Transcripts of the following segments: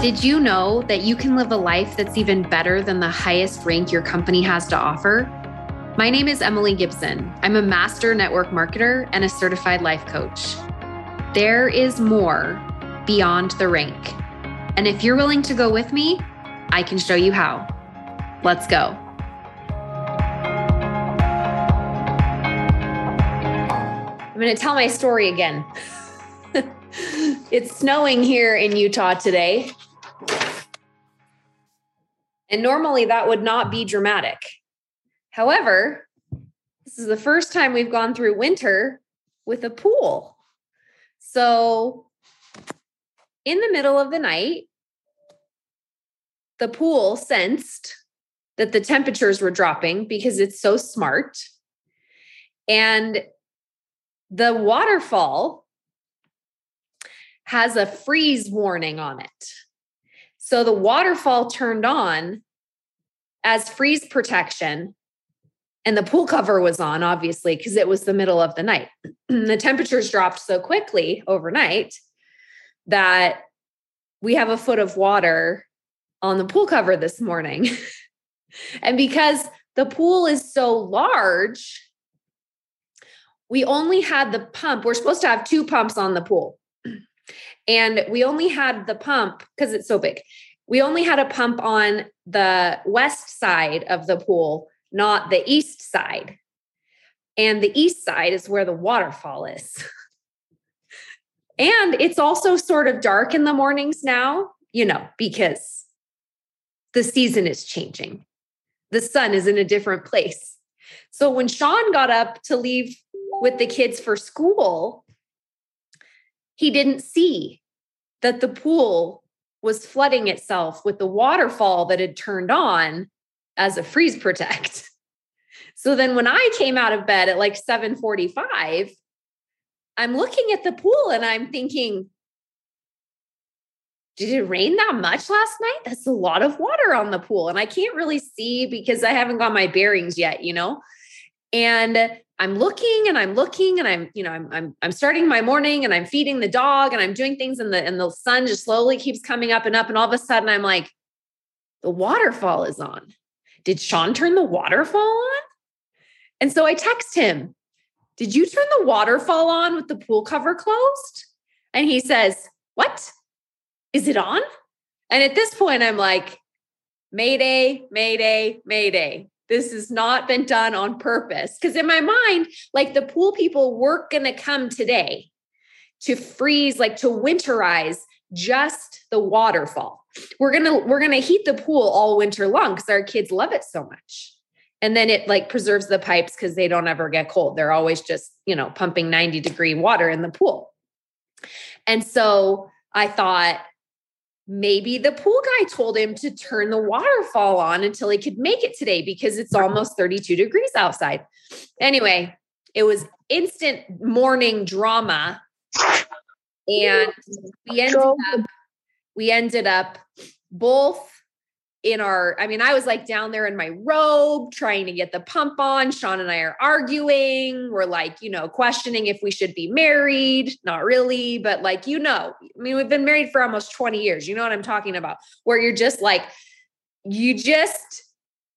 Did you know that you can live a life that's even better than the highest rank your company has to offer? My name is Emily Gibson. I'm a master network marketer and a certified life coach. There is more beyond the rank. And if you're willing to go with me, I can show you how. Let's go. I'm going to tell my story again. it's snowing here in Utah today. And normally that would not be dramatic. However, this is the first time we've gone through winter with a pool. So, in the middle of the night, the pool sensed that the temperatures were dropping because it's so smart. And the waterfall has a freeze warning on it. So the waterfall turned on as freeze protection and the pool cover was on obviously because it was the middle of the night. The temperatures dropped so quickly overnight that we have a foot of water on the pool cover this morning. And because the pool is so large we only had the pump we're supposed to have two pumps on the pool and we only had the pump because it's so big. We only had a pump on the west side of the pool, not the east side. And the east side is where the waterfall is. and it's also sort of dark in the mornings now, you know, because the season is changing. The sun is in a different place. So when Sean got up to leave with the kids for school, he didn't see that the pool was flooding itself with the waterfall that had turned on as a freeze protect. So then when I came out of bed at like 7:45, I'm looking at the pool and I'm thinking, did it rain that much last night? That's a lot of water on the pool. And I can't really see because I haven't got my bearings yet, you know? And I'm looking and I'm looking and I'm, you know, I'm, I'm, I'm starting my morning and I'm feeding the dog and I'm doing things and the, and the sun just slowly keeps coming up and up. And all of a sudden I'm like, the waterfall is on. Did Sean turn the waterfall on? And so I text him, did you turn the waterfall on with the pool cover closed? And he says, what? Is it on? And at this point, I'm like, Mayday, Mayday, Mayday this has not been done on purpose. Because in my mind, like the pool people were going to come today to freeze, like to winterize just the waterfall. We're going to we're going to heat the pool all winter long because our kids love it so much. And then it like preserves the pipes because they don't ever get cold. They're always just, you know, pumping 90 degree water in the pool. And so I thought, maybe the pool guy told him to turn the waterfall on until he could make it today because it's almost 32 degrees outside. Anyway, it was instant morning drama. And we ended up, we ended up both in our, I mean, I was like down there in my robe trying to get the pump on. Sean and I are arguing. We're like, you know, questioning if we should be married. Not really, but like, you know, I mean, we've been married for almost 20 years. You know what I'm talking about? Where you're just like, you just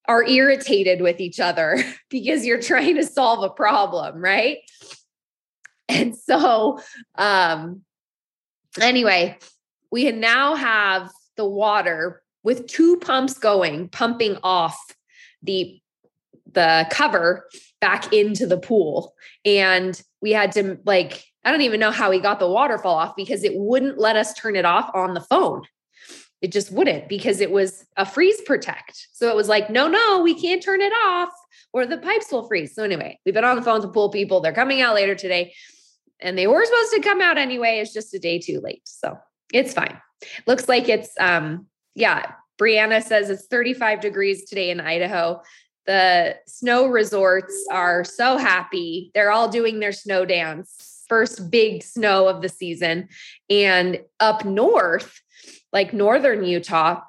are irritated with each other because you're trying to solve a problem, right? And so, um, anyway, we now have the water with two pumps going, pumping off the the cover back into the pool. And we had to like, I don't even know how we got the waterfall off because it wouldn't let us turn it off on the phone. It just wouldn't because it was a freeze protect. So it was like, no, no, we can't turn it off or the pipes will freeze. So anyway, we've been on the phone to pool people. They're coming out later today and they were supposed to come out anyway. It's just a day too late. So it's fine. Looks like it's um yeah, Brianna says it's 35 degrees today in Idaho. The snow resorts are so happy. They're all doing their snow dance, first big snow of the season. And up north, like northern Utah,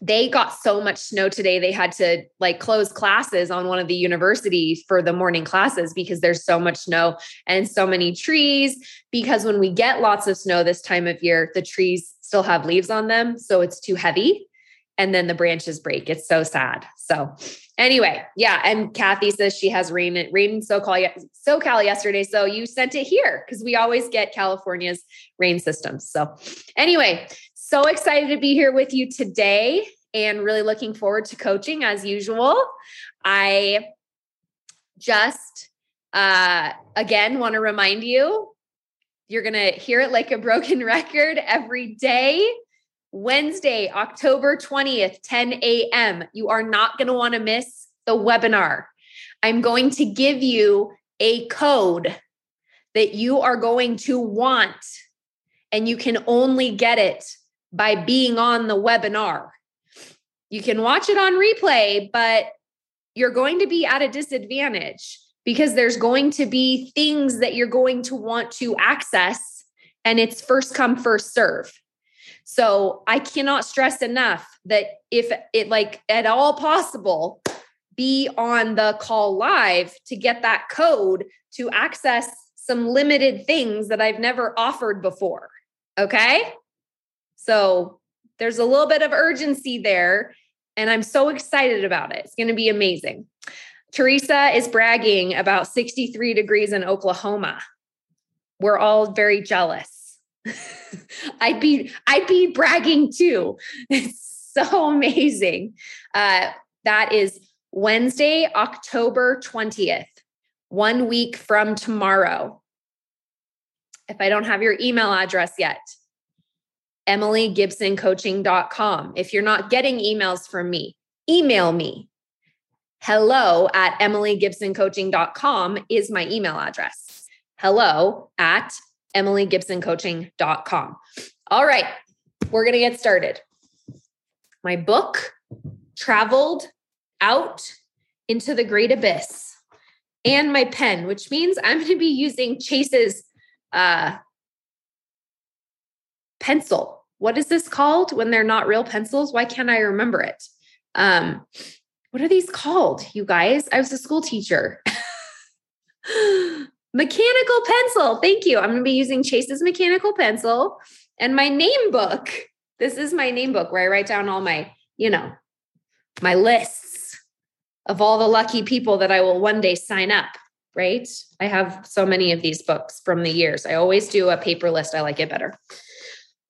they got so much snow today they had to like close classes on one of the universities for the morning classes because there's so much snow and so many trees because when we get lots of snow this time of year the trees still have leaves on them so it's too heavy and then the branches break it's so sad so anyway yeah and kathy says she has rain rain in socal socal yesterday so you sent it here because we always get california's rain systems so anyway so excited to be here with you today and really looking forward to coaching as usual. I just, uh, again, want to remind you you're going to hear it like a broken record every day. Wednesday, October 20th, 10 a.m. You are not going to want to miss the webinar. I'm going to give you a code that you are going to want, and you can only get it by being on the webinar. You can watch it on replay, but you're going to be at a disadvantage because there's going to be things that you're going to want to access, and it's first come, first serve. So I cannot stress enough that if it like at all possible, be on the call live to get that code to access some limited things that I've never offered before. Okay. So there's a little bit of urgency there. And I'm so excited about it. It's going to be amazing. Teresa is bragging about 63 degrees in Oklahoma. We're all very jealous. I'd be I'd be bragging too. It's so amazing. Uh, that is Wednesday, October 20th, one week from tomorrow. If I don't have your email address yet, emilygibsoncoaching.com. If you're not getting emails from me, email me. Hello at emilygibsoncoaching.com is my email address. Hello at emilygibsoncoaching.com. All right, we're going to get started. My book traveled out into the great abyss and my pen, which means I'm going to be using Chase's uh, pencil. What is this called when they're not real pencils? Why can't I remember it? Um, what are these called, you guys? I was a school teacher. mechanical pencil. Thank you. I'm going to be using Chase's mechanical pencil and my name book. This is my name book where I write down all my, you know, my lists of all the lucky people that I will one day sign up, right? I have so many of these books from the years. I always do a paper list. I like it better.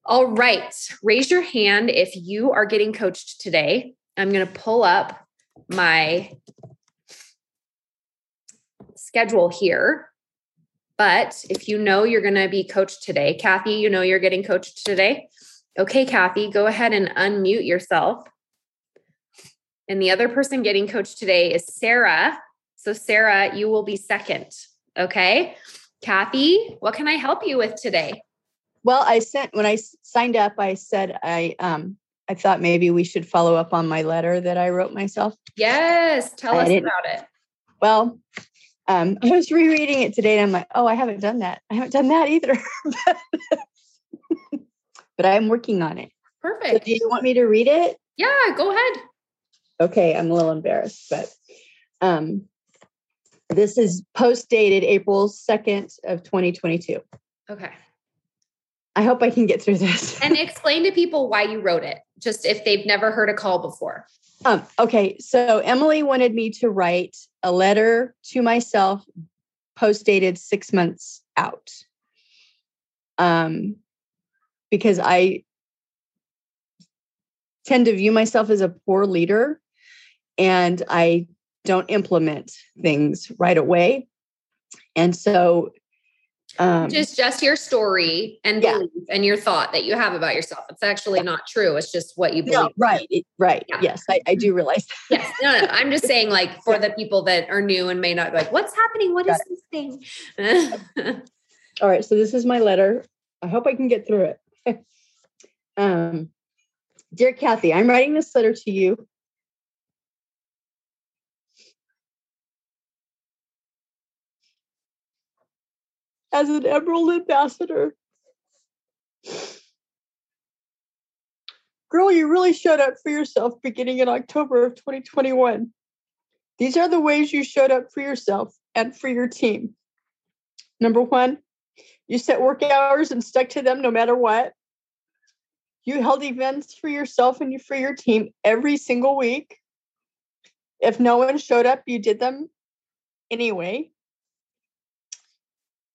All right. Raise your hand if you are getting coached today. I'm going to pull up my schedule here. But if you know you're going to be coached today, Kathy, you know you're getting coached today. Okay, Kathy, go ahead and unmute yourself. And the other person getting coached today is Sarah. So, Sarah, you will be second. Okay. Kathy, what can I help you with today? Well, I sent when I signed up, I said I um I thought maybe we should follow up on my letter that I wrote myself. Yes, tell us about it. Well, um, I was rereading it today and I'm like, oh, I haven't done that. I haven't done that either. but I'm working on it. Perfect. So do you want me to read it? Yeah, go ahead. Okay, I'm a little embarrassed, but um, this is post dated April 2nd of 2022. Okay. I hope I can get through this. and explain to people why you wrote it, just if they've never heard a call before. Um, okay, so Emily wanted me to write a letter to myself, post dated six months out, um, because I tend to view myself as a poor leader, and I don't implement things right away, and so um, just just your story and yeah. belief and your thought that you have about yourself. It's actually not true. It's just what you believe. No, right, right. Yeah. Yes, I, I, do realize. That. Yes, no, no. I'm just saying, like, for the people that are new and may not like, what's happening? What Got is it. this thing? All right. So this is my letter. I hope I can get through it. um, dear Kathy, I'm writing this letter to you as an Emerald ambassador. Girl, you really showed up for yourself beginning in October of 2021. These are the ways you showed up for yourself and for your team. Number one, you set work hours and stuck to them no matter what. You held events for yourself and for your team every single week. If no one showed up, you did them anyway.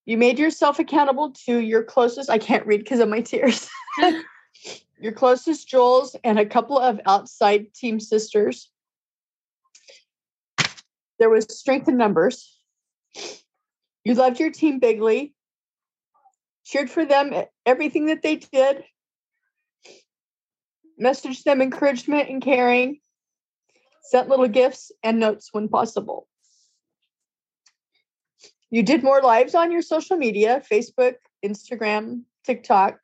You made yourself accountable to your closest, I can't read because of my tears. your closest Joels and a couple of outside team sisters. There was strength in numbers. You loved your team bigly, cheered for them everything that they did, messaged them encouragement and caring, sent little gifts and notes when possible. You did more lives on your social media Facebook, Instagram, TikTok,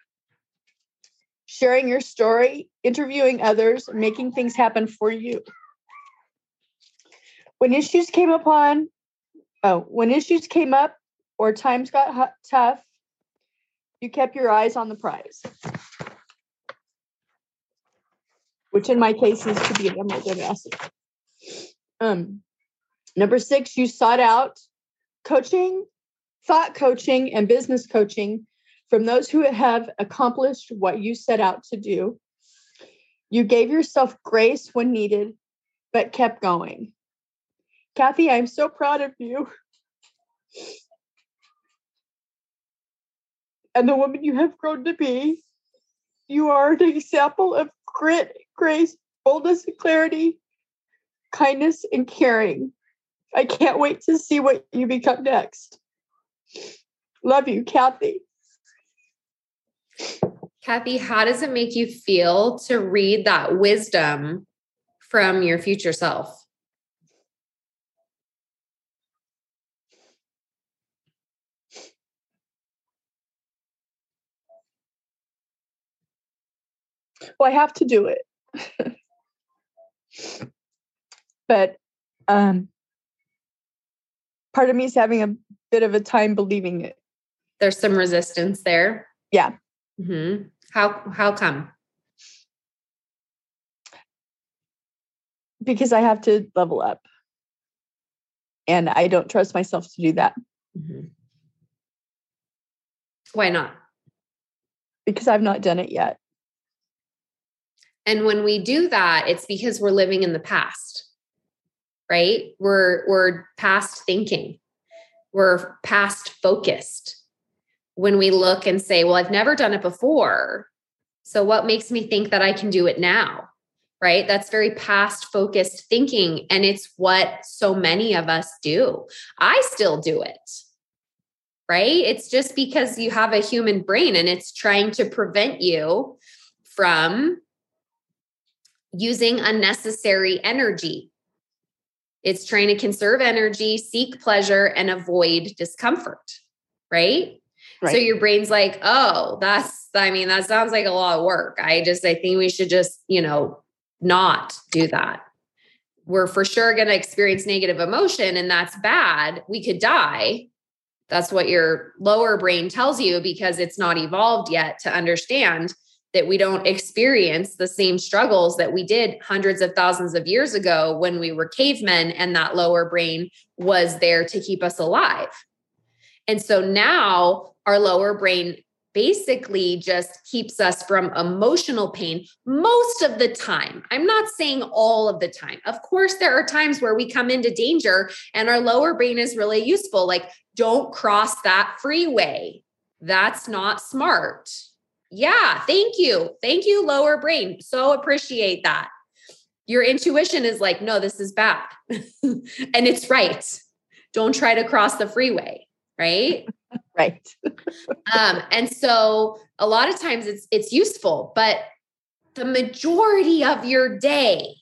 sharing your story, interviewing others, making things happen for you. When issues came upon, oh, when issues came up or times got tough, you kept your eyes on the prize, which in my case is to be an emerald ambassador. Um, number six, you sought out coaching, thought coaching, and business coaching from those who have accomplished what you set out to do. You gave yourself grace when needed, but kept going. Kathy, I'm so proud of you. And the woman you have grown to be. You are an example of grit, grace, boldness, and clarity, kindness, and caring. I can't wait to see what you become next. Love you, Kathy. Kathy, how does it make you feel to read that wisdom from your future self? Well, I have to do it. but um part of me is having a bit of a time believing it. There's some resistance there. Yeah. Mm-hmm. How how come? Because I have to level up, and I don't trust myself to do that. Mm-hmm. Why not? Because I've not done it yet. And when we do that, it's because we're living in the past, right? We're we're past thinking. We're past focused when we look and say, well, I've never done it before. So what makes me think that I can do it now? Right? That's very past focused thinking. And it's what so many of us do. I still do it. Right? It's just because you have a human brain and it's trying to prevent you from using unnecessary energy. It's trying to conserve energy, seek pleasure, and avoid discomfort. Right? Right. So your brain's like, oh, that's, I mean, that sounds like a lot of work. I just, I think we should just, you know, not do that. We're for sure going to experience negative emotion and that's bad. We could die. That's what your lower brain tells you because it's not evolved yet to understand that we don't experience the same struggles that we did hundreds of thousands of years ago when we were cavemen and that lower brain was there to keep us alive. And so now our lower brain basically just keeps us from emotional pain most of the time. I'm not saying all of the time. Of course, there are times where we come into danger and our lower brain is really useful. Like, don't cross that freeway. That's not smart. Yeah, thank you. Thank you, lower brain. So appreciate that. Your intuition is like, no, this is bad. and it's right. Don't try to cross the freeway right? right. um, and so a lot of times it's it's useful, but the majority of your day,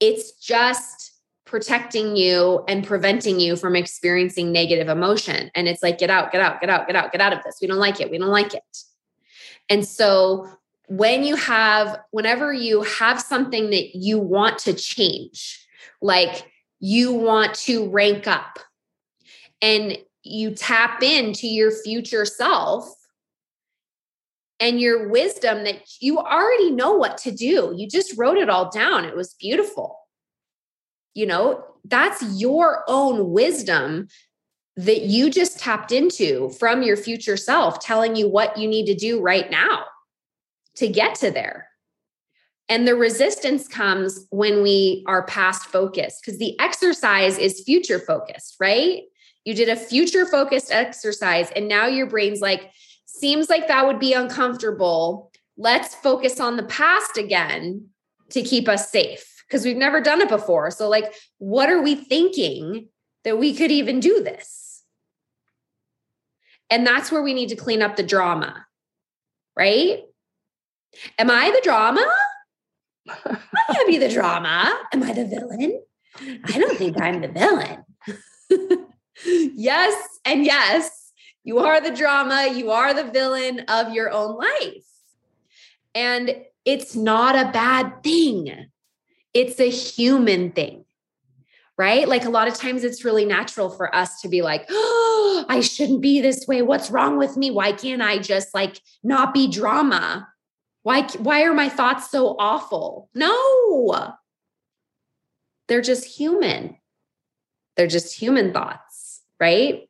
it's just protecting you and preventing you from experiencing negative emotion. And it's like, get out, get out, get out, get out, get out of this. We don't like it. We don't like it. And so when you have, whenever you have something that you want to change, like you want to rank up, and you tap into your future self, and your wisdom that you already know what to do. You just wrote it all down. It was beautiful. You know, that's your own wisdom that you just tapped into from your future self, telling you what you need to do right now to get to there. And the resistance comes when we are past focused because the exercise is future focused, right? You did a future focused exercise, and now your brain's like, seems like that would be uncomfortable. Let's focus on the past again to keep us safe because we've never done it before. So, like, what are we thinking that we could even do this? And that's where we need to clean up the drama, right? Am I the drama? I can't be the drama. Am I the villain? I don't think I'm the villain. yes, and yes, you are the drama. You are the villain of your own life. And it's not a bad thing, it's a human thing. Right? Like a lot of times it's really natural for us to be like, oh, I shouldn't be this way. What's wrong with me? Why can't I just like not be drama? Why why are my thoughts so awful? No. They're just human. They're just human thoughts, right?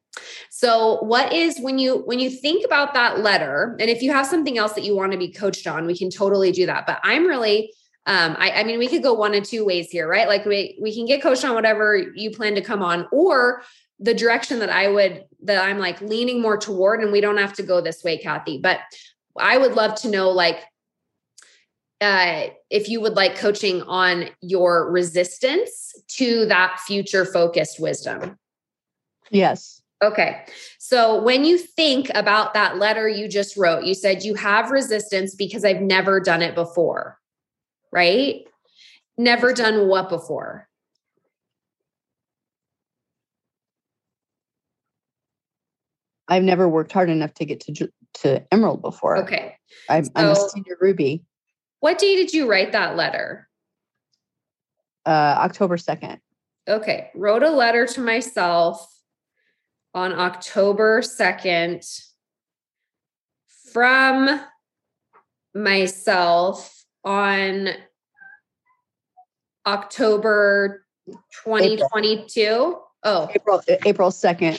So what is when you when you think about that letter and if you have something else that you want to be coached on, we can totally do that. But I'm really um, I, I mean, we could go one of two ways here, right? Like we we can get coached on whatever you plan to come on, or the direction that I would that I'm like leaning more toward, and we don't have to go this way, Kathy. But I would love to know like uh, if you would like coaching on your resistance to that future focused wisdom. Yes. Okay. So when you think about that letter you just wrote, you said you have resistance because I've never done it before, right? Never done what before? I've never worked hard enough to get to to Emerald before. Okay. I'm, so, I'm a senior Ruby. What day did you write that letter? Uh, October 2nd. Okay. Wrote a letter to myself on October 2nd from myself on October 2022. April. Oh, April April 2nd,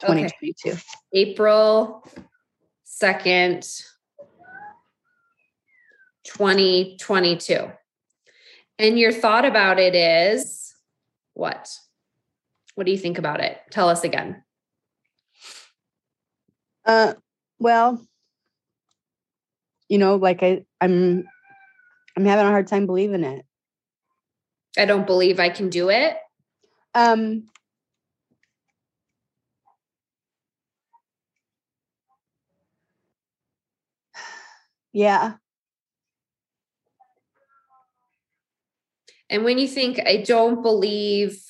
2022. Okay. April 2nd, 2022. And your thought about it is what? What do you think about it? Tell us again. Uh, well, you know, like I, I'm, I'm having a hard time believing it. I don't believe I can do it. Um, yeah. And when you think, I don't believe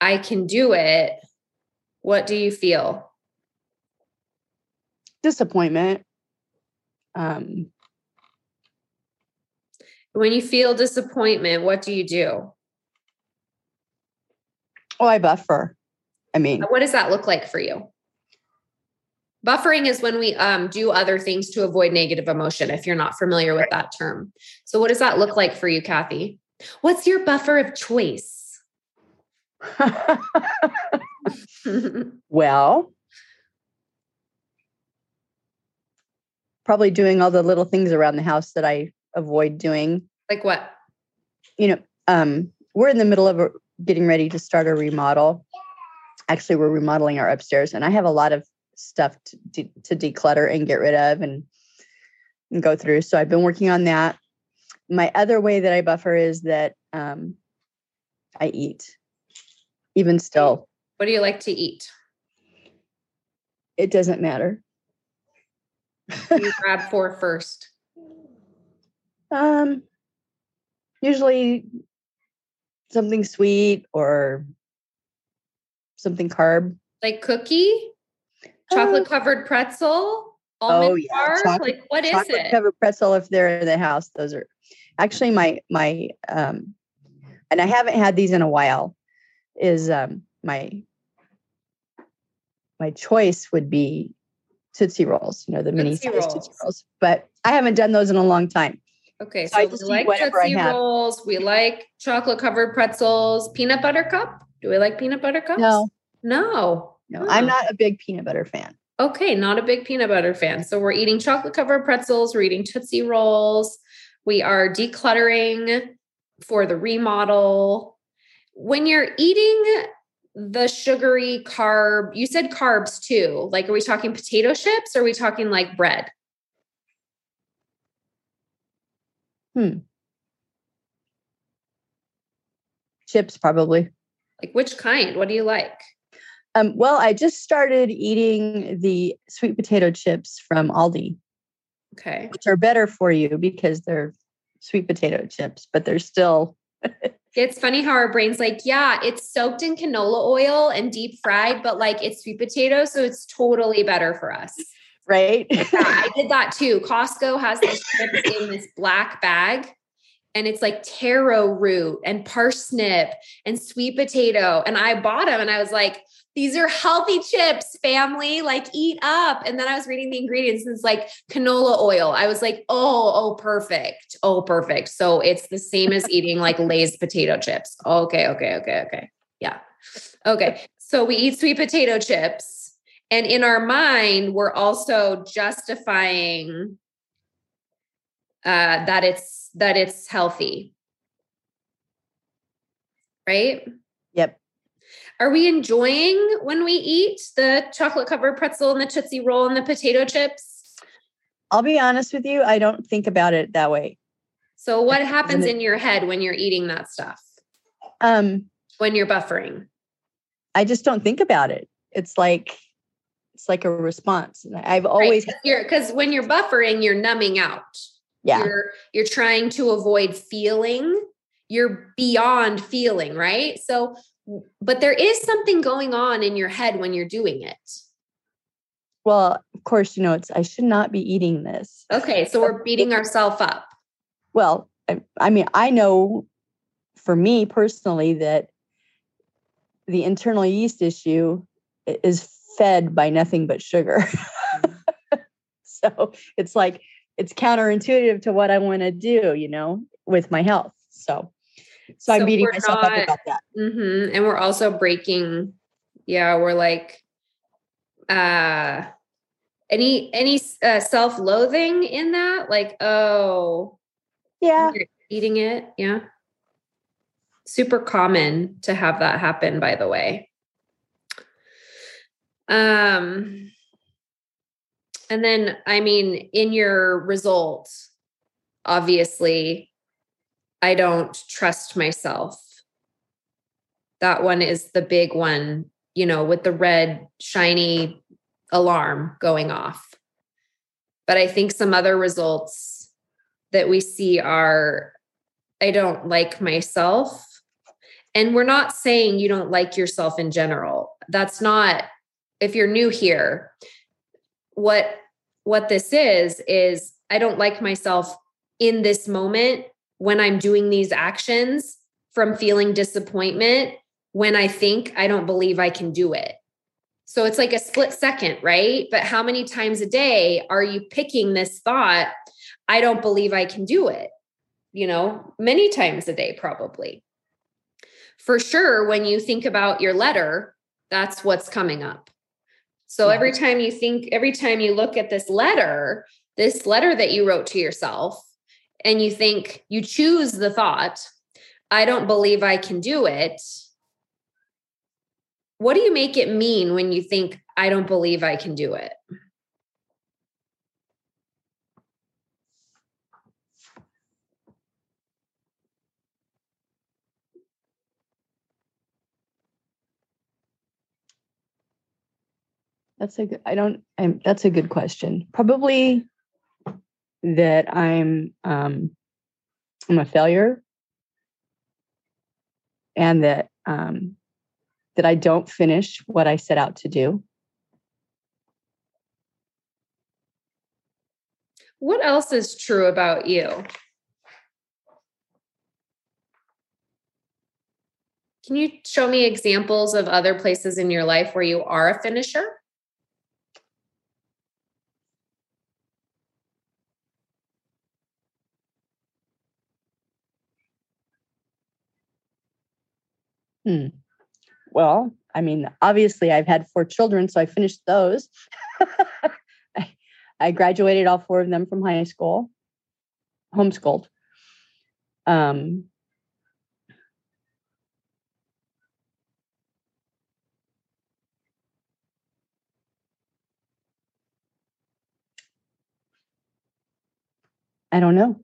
I can do it, what do you feel? disappointment. Um, when you feel disappointment, what do you do? Oh, I buffer. I mean, what does that look like for you? Buffering is when we um, do other things to avoid negative emotion, if you're not familiar with that term. So, what does that look like for you, Kathy? What's your buffer of choice? well, probably doing all the little things around the house that I avoid doing. Like what? You know, um, we're in the middle of a, getting ready to start a remodel. Actually, we're remodeling our upstairs, and I have a lot of stuff to, de- to declutter and get rid of and, and go through. So I've been working on that. My other way that I buffer is that um, I eat, even still. What do you like to eat? It doesn't matter you grab for first? Um, usually something sweet or something carb. Like cookie, chocolate uh, covered pretzel, almond oh, yeah. bar. Chocolate, like what is chocolate it? Covered pretzel. If they're in the house, those are actually my my um, and I haven't had these in a while. Is um my my choice would be Tootsie Rolls, you know, the mini Tootsie Rolls. Tootsie Rolls. But I haven't done those in a long time. Okay, So so, we like Tootsie. Rolls. We like chocolate covered pretzels. Peanut butter cup. Do we like peanut butter cups? No, No. no, I'm Oh. not a big peanut butter fan. Okay, not a big peanut butter fan. So we're eating chocolate covered pretzels, we're eating Tootsie Rolls, we are decluttering for the remodel. When you're eating the sugary carb, you said carbs too. Like, are we talking potato chips or are we talking like bread? Chips, probably. Like, which kind? What do you like? Um, well, I just started eating the sweet potato chips from Aldi, Okay. which are better for you because they're sweet potato chips, but they're still It's funny how our brain's like, yeah, it's soaked in canola oil and deep fried, but like it's sweet potato. So it's totally better for us. Right. Yeah, I did that too. Costco has these chips in this black bag, and it's like taro root and parsnip and sweet potato. And I bought them, and I was like, "These are healthy chips, family. Like, eat up." And then I was reading the ingredients, and it's like canola oil. I was like, "Oh, oh, perfect. Oh, perfect." So it's the same as eating like Lay's potato chips. Okay, okay, okay, okay. Yeah. Okay. So we eat sweet potato chips. And in our mind, we're also justifying uh, that it's that it's healthy, right? Yep. Are we enjoying when we eat the chocolate covered pretzel and the tootsie roll and the potato chips? I'll be honest with you. I don't think about it that way. So what happens in your head when you're eating that stuff? Um, When you're buffering? I just don't think about it. It's like it's like a response. I've always right. because when you're buffering, you're numbing out. yeah. you're you're trying to avoid feeling you're beyond feeling right so but there is something going on in your head when you're doing it Well, of course, you know, it's I should not be eating this. okay so we're beating ourselves up Well, I, I mean, I know for me personally that the internal yeast issue is fed by nothing but sugar. so it's like it's counterintuitive to what I want to do, you know, with my health. So, so, I'm beating myself up about that. hmm and we're also breaking yeah we're like uh any any uh, self-loathing in that like oh Yeah. you're eating it yeah super common to have that happen by the way um and then i mean in your results obviously i don't trust myself that one is the big one you know with the red shiny alarm going off but i think some other results that we see are I don't like myself. And we're not saying you don't like yourself in general. That's not if you're new here. What what this is is I don't like myself in this moment when I'm doing these actions from feeling disappointment when I think I don't believe I can do it. So it's like a split second, right? But how many times a day are you picking this thought I don't believe I can do it. You know, many times a day, probably. For sure, when you think about your letter, that's what's coming up. So every time you think, every time you look at this letter, this letter that you wrote to yourself, and you think, you choose the thought, I don't believe I can do it. What do you make it mean when you think, I don't believe I can do it? That's a good, I don't, I'm, that's a good question. Probably that I'm, um, I'm a failure and that, um, that I don't finish what I set out to do. What else is true about you? Can you show me examples of other places in your life where you are a finisher? Hmm. Well, I mean, obviously, I've had four children, so I finished those. I, I graduated all four of them from high school, homeschooled. Um, I don't know.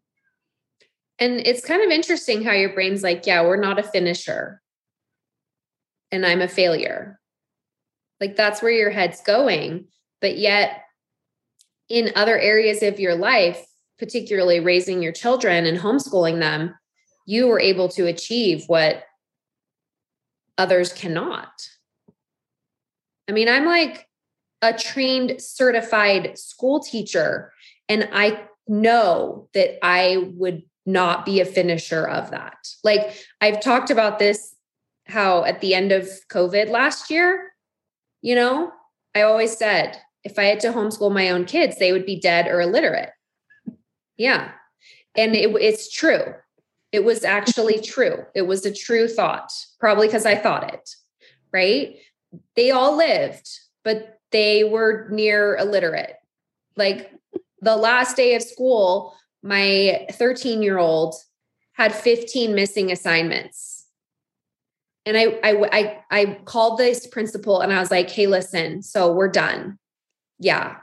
And it's kind of interesting how your brain's like, yeah, we're not a finisher. And I'm a failure. Like that's where your head's going. But yet, in other areas of your life, particularly raising your children and homeschooling them, you were able to achieve what others cannot. I mean, I'm like a trained certified school teacher, and I know that I would not be a finisher of that. Like I've talked about this how at the end of COVID last year, you know, I always said if I had to homeschool my own kids, they would be dead or illiterate. Yeah. And it, it's true. It was actually true. It was a true thought, probably because I thought it, right? They all lived, but they were near illiterate. Like the last day of school, my 13 year old had 15 missing assignments. And I, I, I, I called this principal and I was like, hey, listen, so we're done. Yeah,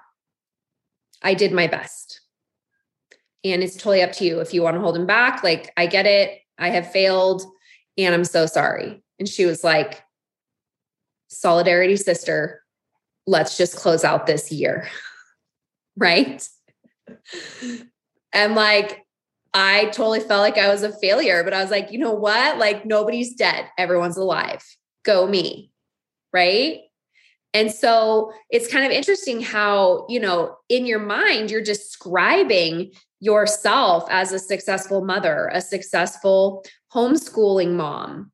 I did my best. And it's totally up to you if you want to hold him back. Like, I get it. I have failed and I'm so sorry. And she was like, Solidarity sister, let's just close out this year. right. And like, I totally felt like I was a failure, but I was like, you know what? Like, nobody's dead, everyone's alive. Go me. Right. And so it's kind of interesting how, you know, in your mind, you're describing yourself as a successful mother, a successful homeschooling mom.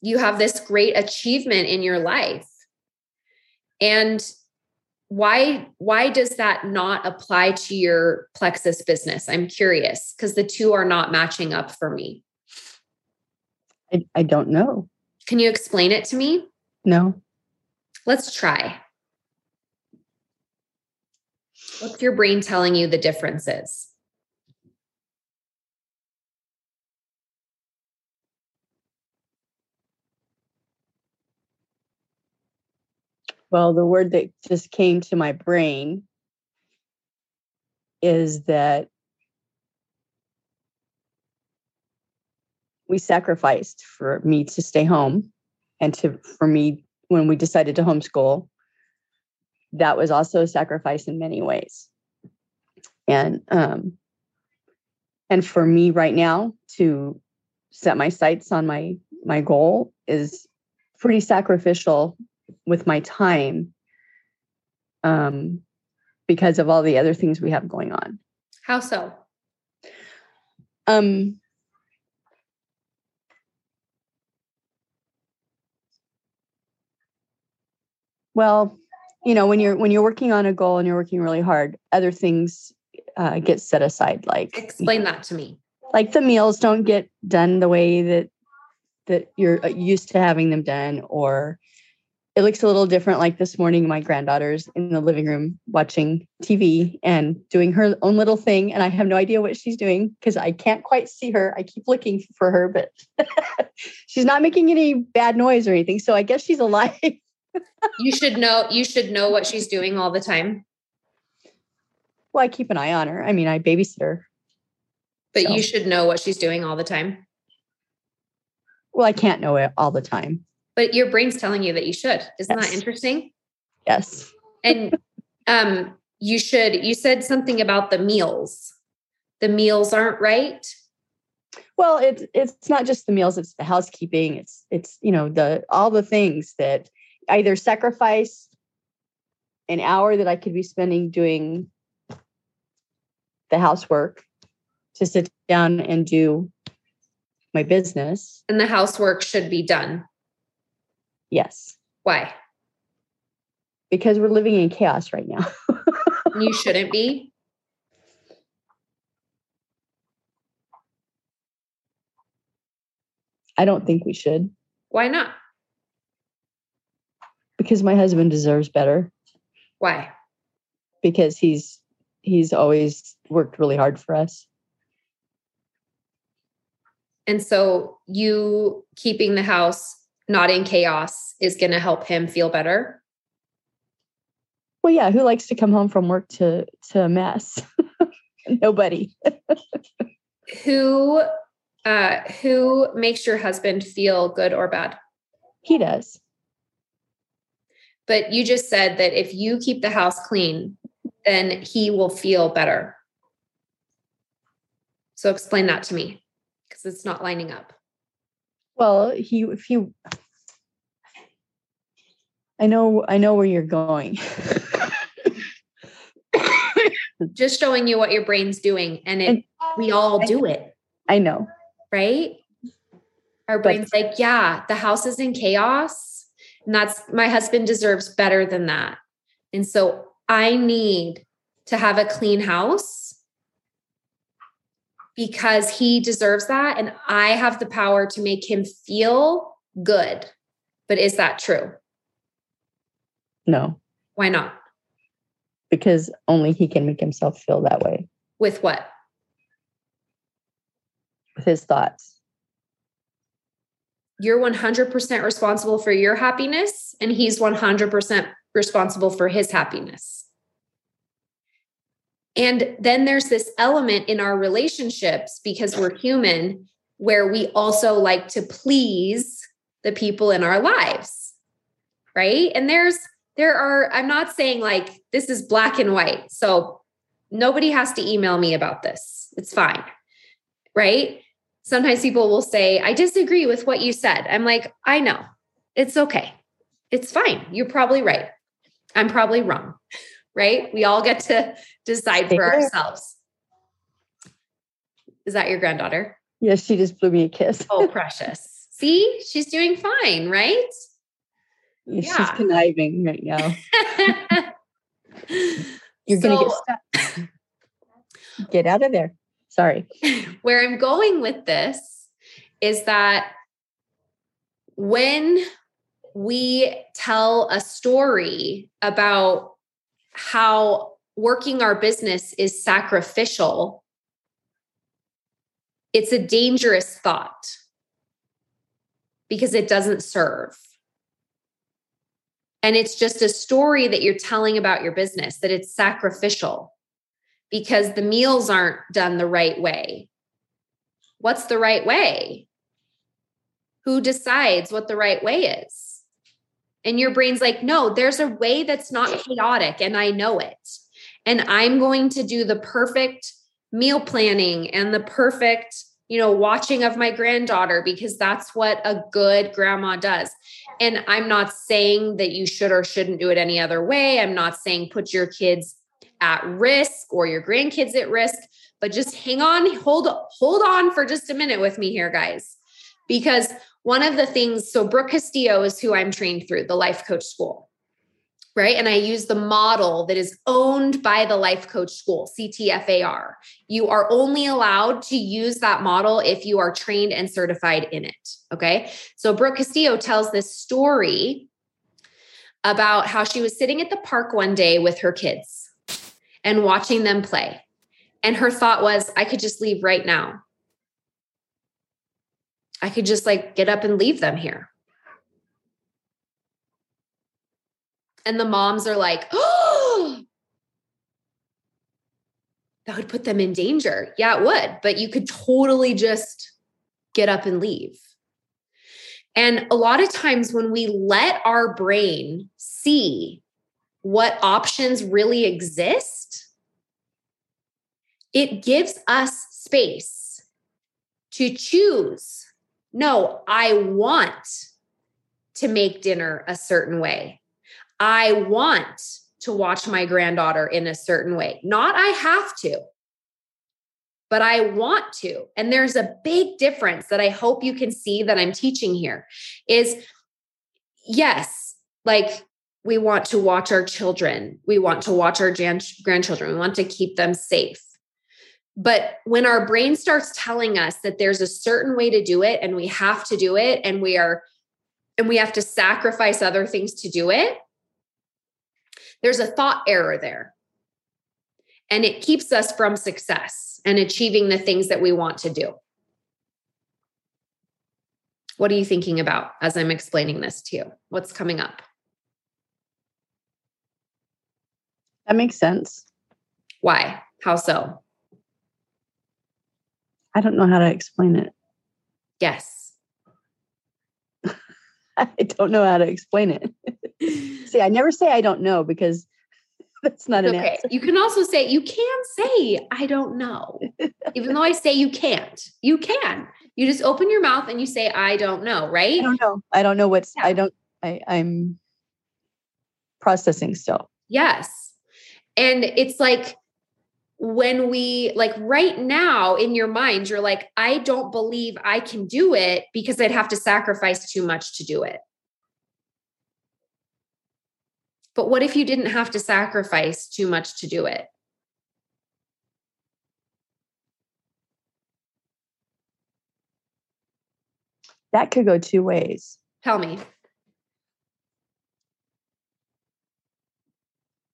You have this great achievement in your life. And why why does that not apply to your plexus business? I'm curious because the two are not matching up for me. I, I don't know. Can you explain it to me? No. Let's try. What's your brain telling you the difference is Well, the word that just came to my brain is that we sacrificed for me to stay home and to for me when we decided to homeschool that was also a sacrifice in many ways. And um and for me right now to set my sights on my my goal is pretty sacrificial with my time um, because of all the other things we have going on. How so? Um, well, you know, when you're when you're working on a goal and you're working really hard, other things uh, get set aside. Like explain that to me. Like the meals don't get done the way that that you're uh, used to having them done, or it looks a little different. Like this morning, my granddaughter's in the living room watching TV and doing her own little thing. And I have no idea what she's doing because I can't quite see her. I keep looking for her, but she's not making any bad noise or anything. So I guess she's alive. you should know, you should know what she's doing all the time. Well, I keep an eye on her. I mean, I babysit her. But so. you should know what she's doing all the time. Well, I can't know it all the time but your brain's telling you that you should. Isn't yes. that interesting? Yes. and um, you should, you said something about the meals. The meals aren't right. Well, it's it's not just the meals, it's the housekeeping, it's it's you know, the all the things that either sacrifice an hour that I could be spending doing the housework to sit down and do my business. And the housework should be done. Yes. Why? Because we're living in chaos right now. you shouldn't be. I don't think we should. Why not? Because my husband deserves better. Why? Because he's he's always worked really hard for us. And so you keeping the house not in chaos is going to help him feel better. Well, yeah, who likes to come home from work to to a mess? Nobody. who uh who makes your husband feel good or bad? He does. But you just said that if you keep the house clean, then he will feel better. So explain that to me because it's not lining up. Well, he if he I know I know where you're going. Just showing you what your brain's doing and, it, and we all do it. I know. Right? Our brain's but, like, yeah, the house is in chaos. And that's my husband deserves better than that. And so I need to have a clean house because he deserves that. And I have the power to make him feel good. But is that true? No. Why not? Because only he can make himself feel that way. With what? With his thoughts. You're 100% responsible for your happiness, and he's 100% responsible for his happiness. And then there's this element in our relationships because we're human where we also like to please the people in our lives. Right. And there's, there are, I'm not saying like this is black and white. So nobody has to email me about this. It's fine. Right. Sometimes people will say, I disagree with what you said. I'm like, I know. It's okay. It's fine. You're probably right. I'm probably wrong right? We all get to decide for ourselves. Is that your granddaughter? Yes, she just blew me a kiss. oh, precious. See, she's doing fine, right? Yeah. She's conniving right now. You're so, going to get stuck. get out of there. Sorry. Where I'm going with this is that when we tell a story about how working our business is sacrificial, it's a dangerous thought because it doesn't serve. And it's just a story that you're telling about your business that it's sacrificial because the meals aren't done the right way. What's the right way? Who decides what the right way is? And your brain's like, no, there's a way that's not chaotic and I know it. And I'm going to do the perfect meal planning and the perfect, you know, watching of my granddaughter because that's what a good grandma does. And I'm not saying that you should or shouldn't do it any other way. I'm not saying put your kids at risk or your grandkids at risk, but just hang on, hold hold on for just a minute with me here guys. Because one of the things, so Brooke Castillo is who I'm trained through the life coach school, right? And I use the model that is owned by the life coach school, CTFAR. You are only allowed to use that model if you are trained and certified in it. Okay. So Brooke Castillo tells this story about how she was sitting at the park one day with her kids and watching them play. And her thought was, I could just leave right now. I could just like get up and leave them here. And the moms are like, oh, that would put them in danger. Yeah, it would, but you could totally just get up and leave. And a lot of times when we let our brain see what options really exist, it gives us space to choose no, I want to make dinner a certain way. I want to watch my granddaughter in a certain way. Not I have to, but I want to. And there's a big difference that I hope you can see that I'm teaching here is yes, like we want to watch our children, we want to watch our grandchildren, we want to keep them safe. But when our brain starts telling us that there's a certain way to do it and we have to do it and we are and we have to sacrifice other things to do it, there's a thought error there. And it keeps us from success and achieving the things that we want to do. What are you thinking about as I'm explaining this to you? What's coming up? That makes sense. Why? How so? I don't know how to explain it. Yes. I don't know how to explain it. See, I never say I don't know because that's not an okay. answer. You can also say, you can say, I don't know. Even though I say you can't, you can. You just open your mouth and you say, I don't know, right? I don't know. I don't know what's, Yeah. I don't, I, I'm processing still. Yes. And it's like when we, like right now in your mind, you're like, I don't believe I can do it because I'd have to sacrifice too much to do it. But what if you didn't have to sacrifice too much to do it? That could go two ways. Tell me.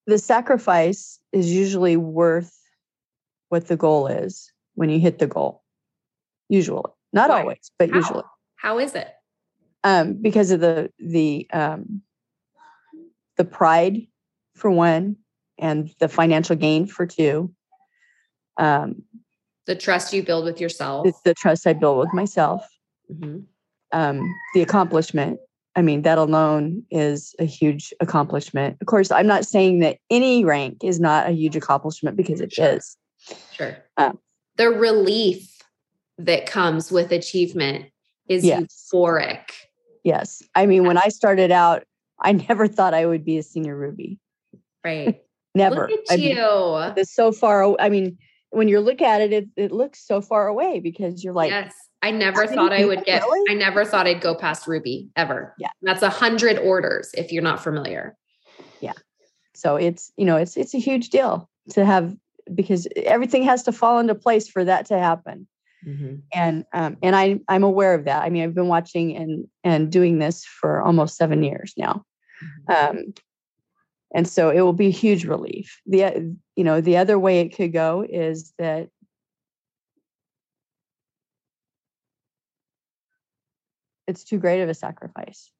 The sacrifice is usually worth what the goal is when you hit the goal. Usually, not always, but How? usually, How is it? um, because of the the um, the pride for one, and the financial gain for two. Um, The trust you build with yourself. it's the trust I build with myself. Mhm. um, the accomplishment. I mean, that alone is a huge accomplishment. Of course, I'm not saying that any rank is not a huge accomplishment because it is. Sure. Um, the relief that comes with achievement is Yes. euphoric. Yes. I mean, when I started out, I never thought I would be a senior Ruby. Right. Never. Look I at mean, you. it's so far. I mean, when you look at it, it, it looks so far away because you're like, yes. I never thought I would get, really? I never thought I'd go past Ruby ever. Yeah. That's a hundred orders if you're not familiar. Yeah. So it's you know, it's it's a huge deal to have because everything has to fall into place for that to happen. and um, and I I'm aware of that. I mean, I've been watching and and doing this for almost seven years now, um, and so it will be a huge relief. The uh, you know the other way it could go is that it's too great of a sacrifice.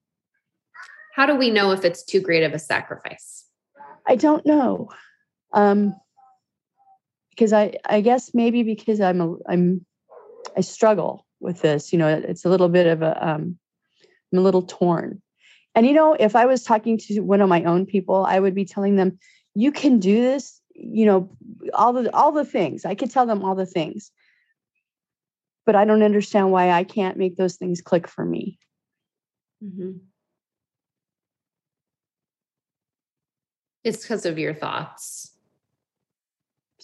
How do we know if it's too great of a sacrifice? I don't know, um, because I I guess maybe because I'm a, I'm I struggle with this. You know, it's a little bit of a um, I'm a little torn. And you know, if I was talking to one of my own people, I would be telling them, "You can do this." You know, all the all the things. I could tell them all the things, but I don't understand why I can't make those things click for me. Mm-hmm. It's because of your thoughts.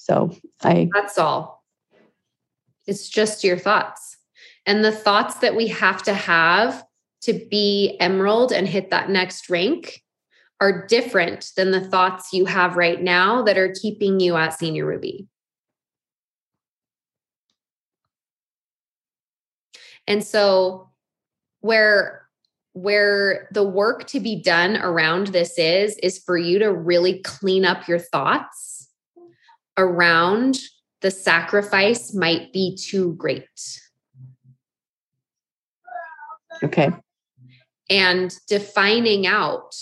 So I That's all. It's just your thoughts. And the thoughts that we have to have to be emerald and hit that next rank are different than the thoughts you have right now that are keeping you at senior ruby. And so where where the work to be done around this is is for you to really clean up your thoughts around the sacrifice might be too great. Okay. and defining out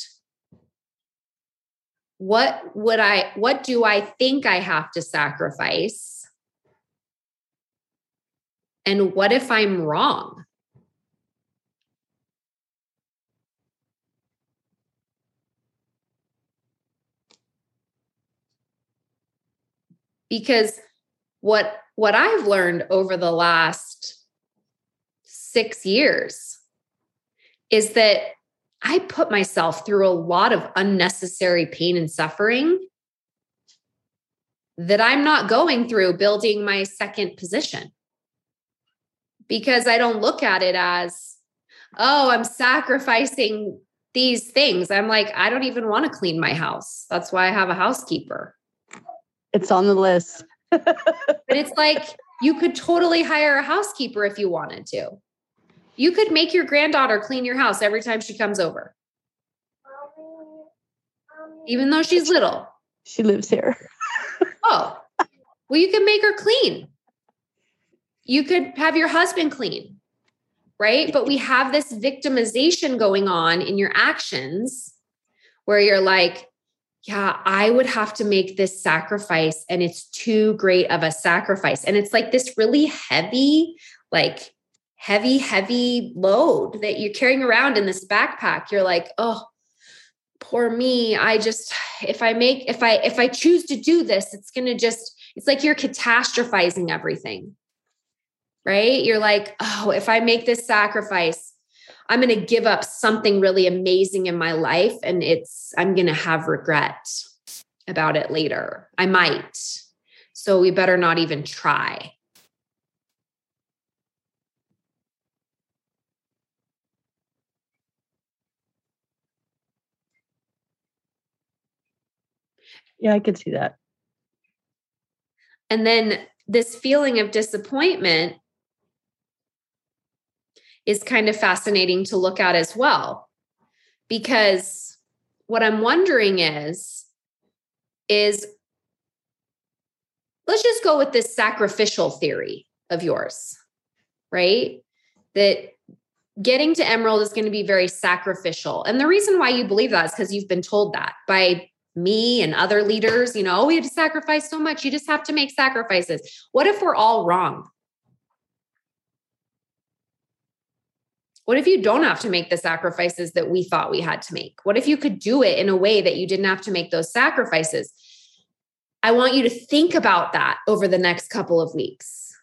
what would i what do i think i have to sacrifice? And what if i'm wrong because what what i've learned over the last 6 years is that I put myself through a lot of unnecessary pain and suffering that I'm not going through building my second position because I don't look at it as, oh, I'm sacrificing these things. I'm like, I don't even want to clean my house. That's why I have a housekeeper. It's on the list. But it's like you could totally hire a housekeeper if you wanted to. You could make your granddaughter clean your house every time she comes over, even though she's little. She lives here. Oh, well, you could make her clean. You could have your husband clean, right? But we have this victimization going on in your actions where you're like, yeah, I would have to make this sacrifice, and it's too great of a sacrifice. And it's like this really heavy, like heavy, heavy load that you're carrying around in this backpack. You're like, oh, poor me. I just, if I make, if I, if I choose to do this, it's going to just, it's like you're catastrophizing everything, right? You're like, oh, if I make this sacrifice, I'm going to give up something really amazing in my life and it's, I'm going to have regret about it later. I might. So we better not even try. Yeah, I could see that. And then this feeling of disappointment is kind of fascinating to look at as well. Because what I'm wondering is, is let's just go with this sacrificial theory of yours, right? That getting to emerald is going to be very sacrificial. And the reason why you believe that is because you've been told that by me and other leaders, you know, oh, we have to sacrifice so much. You just have to make sacrifices. What if we're all wrong? What if you don't have to make the sacrifices that we thought we had to make? What if you could do it in a way that you didn't have to make those sacrifices? I want you to think about that over the next couple of weeks.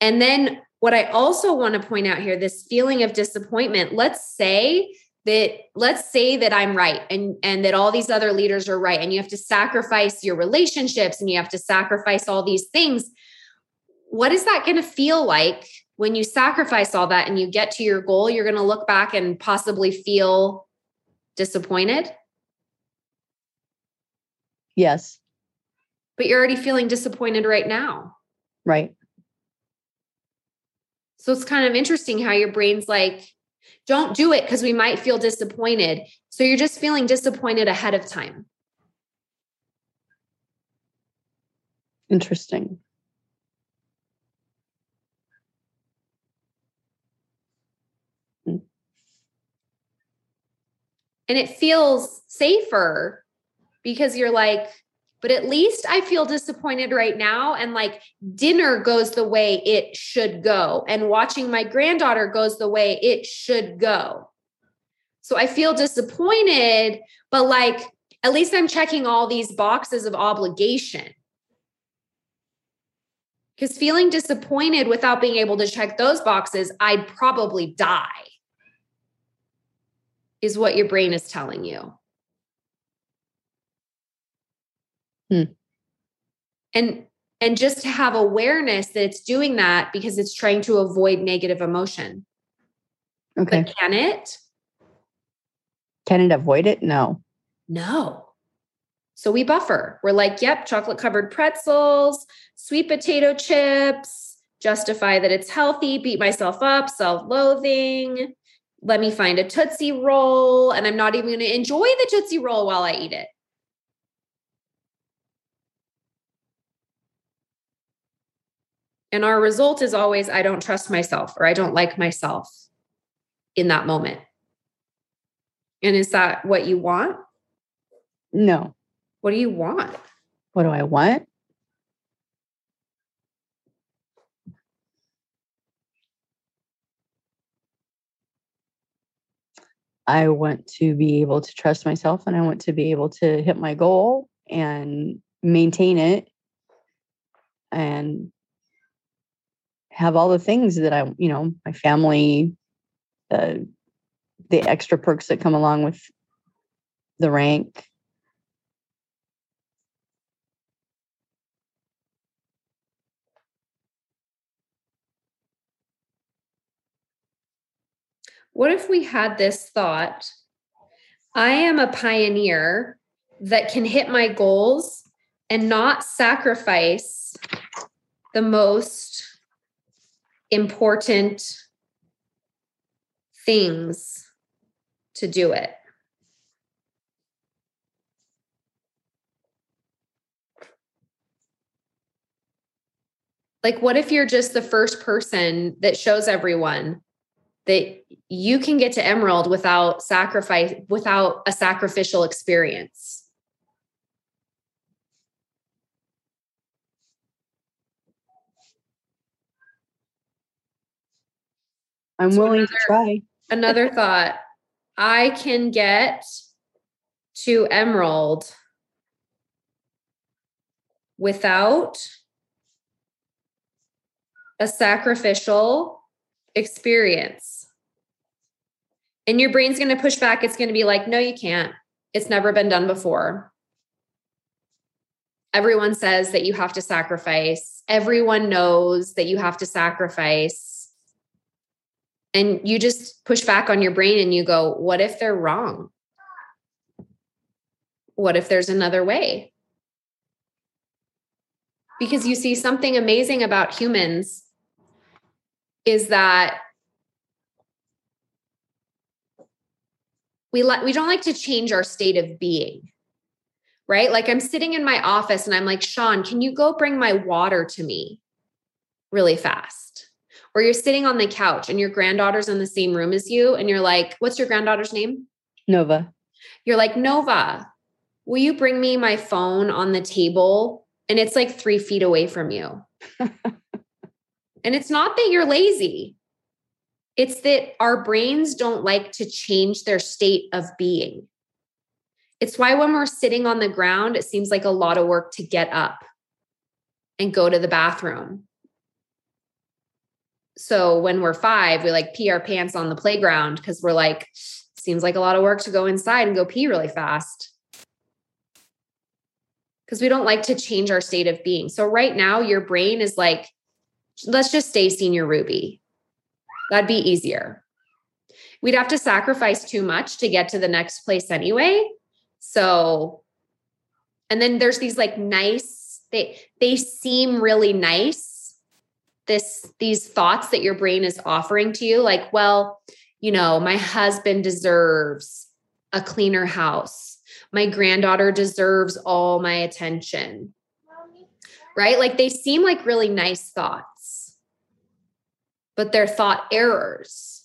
And then, what I also want to point out here this feeling of disappointment. Let's say that let's say that I'm right and and that all these other leaders are right and you have to sacrifice your relationships and you have to sacrifice all these things what is that going to feel like when you sacrifice all that and you get to your goal, you're going to look back and possibly feel disappointed. Yes. But you're already feeling disappointed right now. Right. So it's kind of interesting how your brain's like, don't do it because we might feel disappointed. So you're just feeling disappointed ahead of time. Interesting. And it feels safer because you're like, but at least I feel disappointed right now. And like dinner goes the way it should go. And watching my granddaughter goes the way it should go. So I feel disappointed, but like at least I'm checking all these boxes of obligation. Because feeling disappointed without being able to check those boxes, I'd probably die is what your brain is telling you. Hmm. And and just to have awareness that it's doing that because it's trying to avoid negative emotion. Okay. But can it? Can it avoid it? No. No. So we buffer. We're like, yep, chocolate covered pretzels, sweet potato chips, justify that it's healthy, beat myself up, self loathing, let me find a Tootsie Roll, and I'm not even going to enjoy the Tootsie Roll while I eat it. And our result is always I don't trust myself or I don't like myself in that moment. And is that what you want? No. What do you want? What do I want? I want to be able to trust myself and I want to be able to hit my goal and maintain it and have all the things that I, you know, my family, the extra perks that come along with the rank. What if we had this thought? I am a pioneer that can hit my goals and not sacrifice the most important things to do it. Like, what if you're just the first person that shows everyone that you can get to emerald without sacrifice, without a sacrificial experience? I'm So willing another- to try. Another thought I can get to emerald without a sacrificial experience. And your brain's going to push back. It's going to be like, no, you can't. It's never been done before. Everyone says that you have to sacrifice. Everyone knows that you have to sacrifice. And you just push back on your brain and you go, what if they're wrong? What if there's another way? Because you see, something amazing about humans is that we like we don't like to change our state of being right? Like i'm sitting in my office and i'm like sean can you go bring my water to me really fast? Or you're sitting on the couch and your granddaughter's in the same room as you and you're like what's your granddaughter's name? Nova. you're like nova will you bring me my phone on the table and it's like three feet away from you and it's not that you're lazy it's that our brains don't like to change their state of being. It's why when we're sitting on the ground, it seems like a lot of work to get up and go to the bathroom. So when we're five, we like pee our pants on the playground because we're like, seems like a lot of work to go inside and go pee really fast. Because we don't like to change our state of being. So right now, your brain is like, let's just stay senior Ruby. That'd be easier. We'd have to sacrifice too much to get to the next place anyway. So, and then there's these like nice, they they seem really nice. This these thoughts that your brain is offering to you, like, well, you know, my husband deserves a cleaner house. My granddaughter deserves all my attention. Right? Like they seem like really nice thoughts but they're thought errors.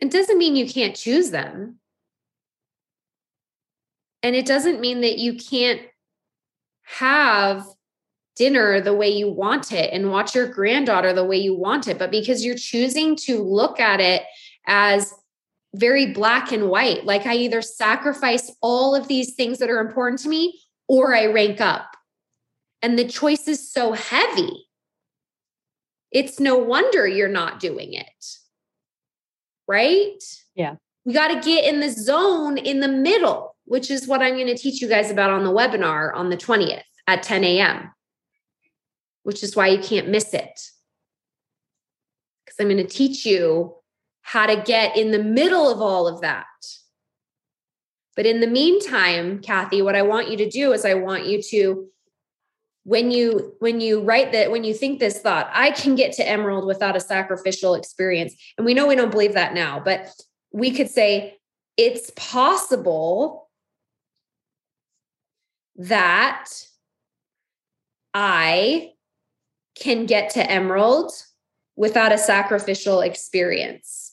It doesn't mean you can't choose them. And it doesn't mean that you can't have dinner the way you want it and watch your granddaughter the way you want it. But because you're choosing to look at it as very black and white, like I either sacrifice all of these things that are important to me or I rank up and the choice is so heavy. It's no wonder you're not doing it. Right? Yeah. We got to get in the zone in the middle, which is what I'm going to teach you guys about on the webinar on the 20th at 10 a.m., which is why you can't miss it. Because I'm going to teach you how to get in the middle of all of that. But in the meantime, Kathy, what I want you to do is I want you to when you when you write that when you think this thought i can get to emerald without a sacrificial experience and we know we don't believe that now but we could say it's possible that i can get to emerald without a sacrificial experience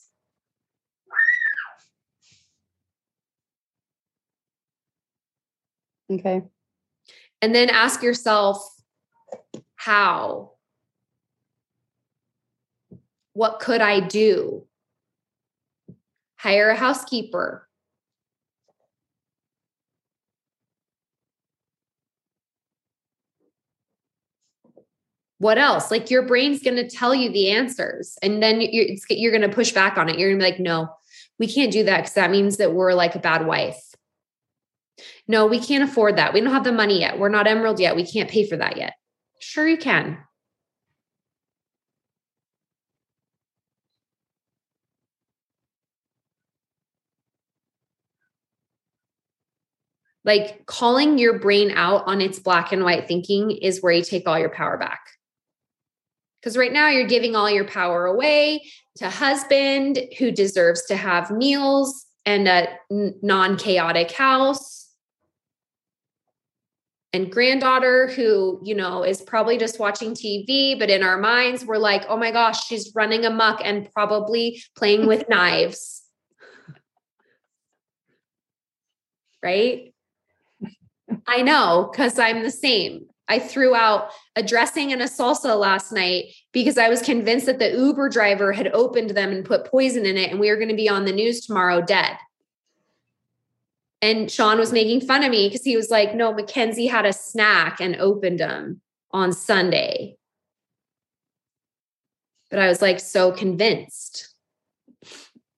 Okay. And then ask yourself how? What could i do? Hire a housekeeper. What else? Like your brain's going to tell you the answers and then you're, you're going to push back on it. You're going to be like no we can't do that because that means that we're like a bad wife no, we can't afford that. We don't have the money yet. We're not Emerald yet. We can't pay for that yet. Sure, you can. Like calling your brain out on its black and white thinking is where you take all your power back. Because right now you're giving all your power away to husband who deserves to have meals and a non chaotic house and granddaughter who, you know, is probably just watching TV, but in our minds, we're like, oh my gosh, she's running amok and probably playing with knives. Right? I know because I'm the same. I threw out a dressing and a salsa last night because I was convinced that the Uber driver had opened them and put poison in it, and we were going to be on the news tomorrow dead. And Sean was making fun of me because he was like, no, Mackenzie had a snack and opened them on Sunday. But I was like so convinced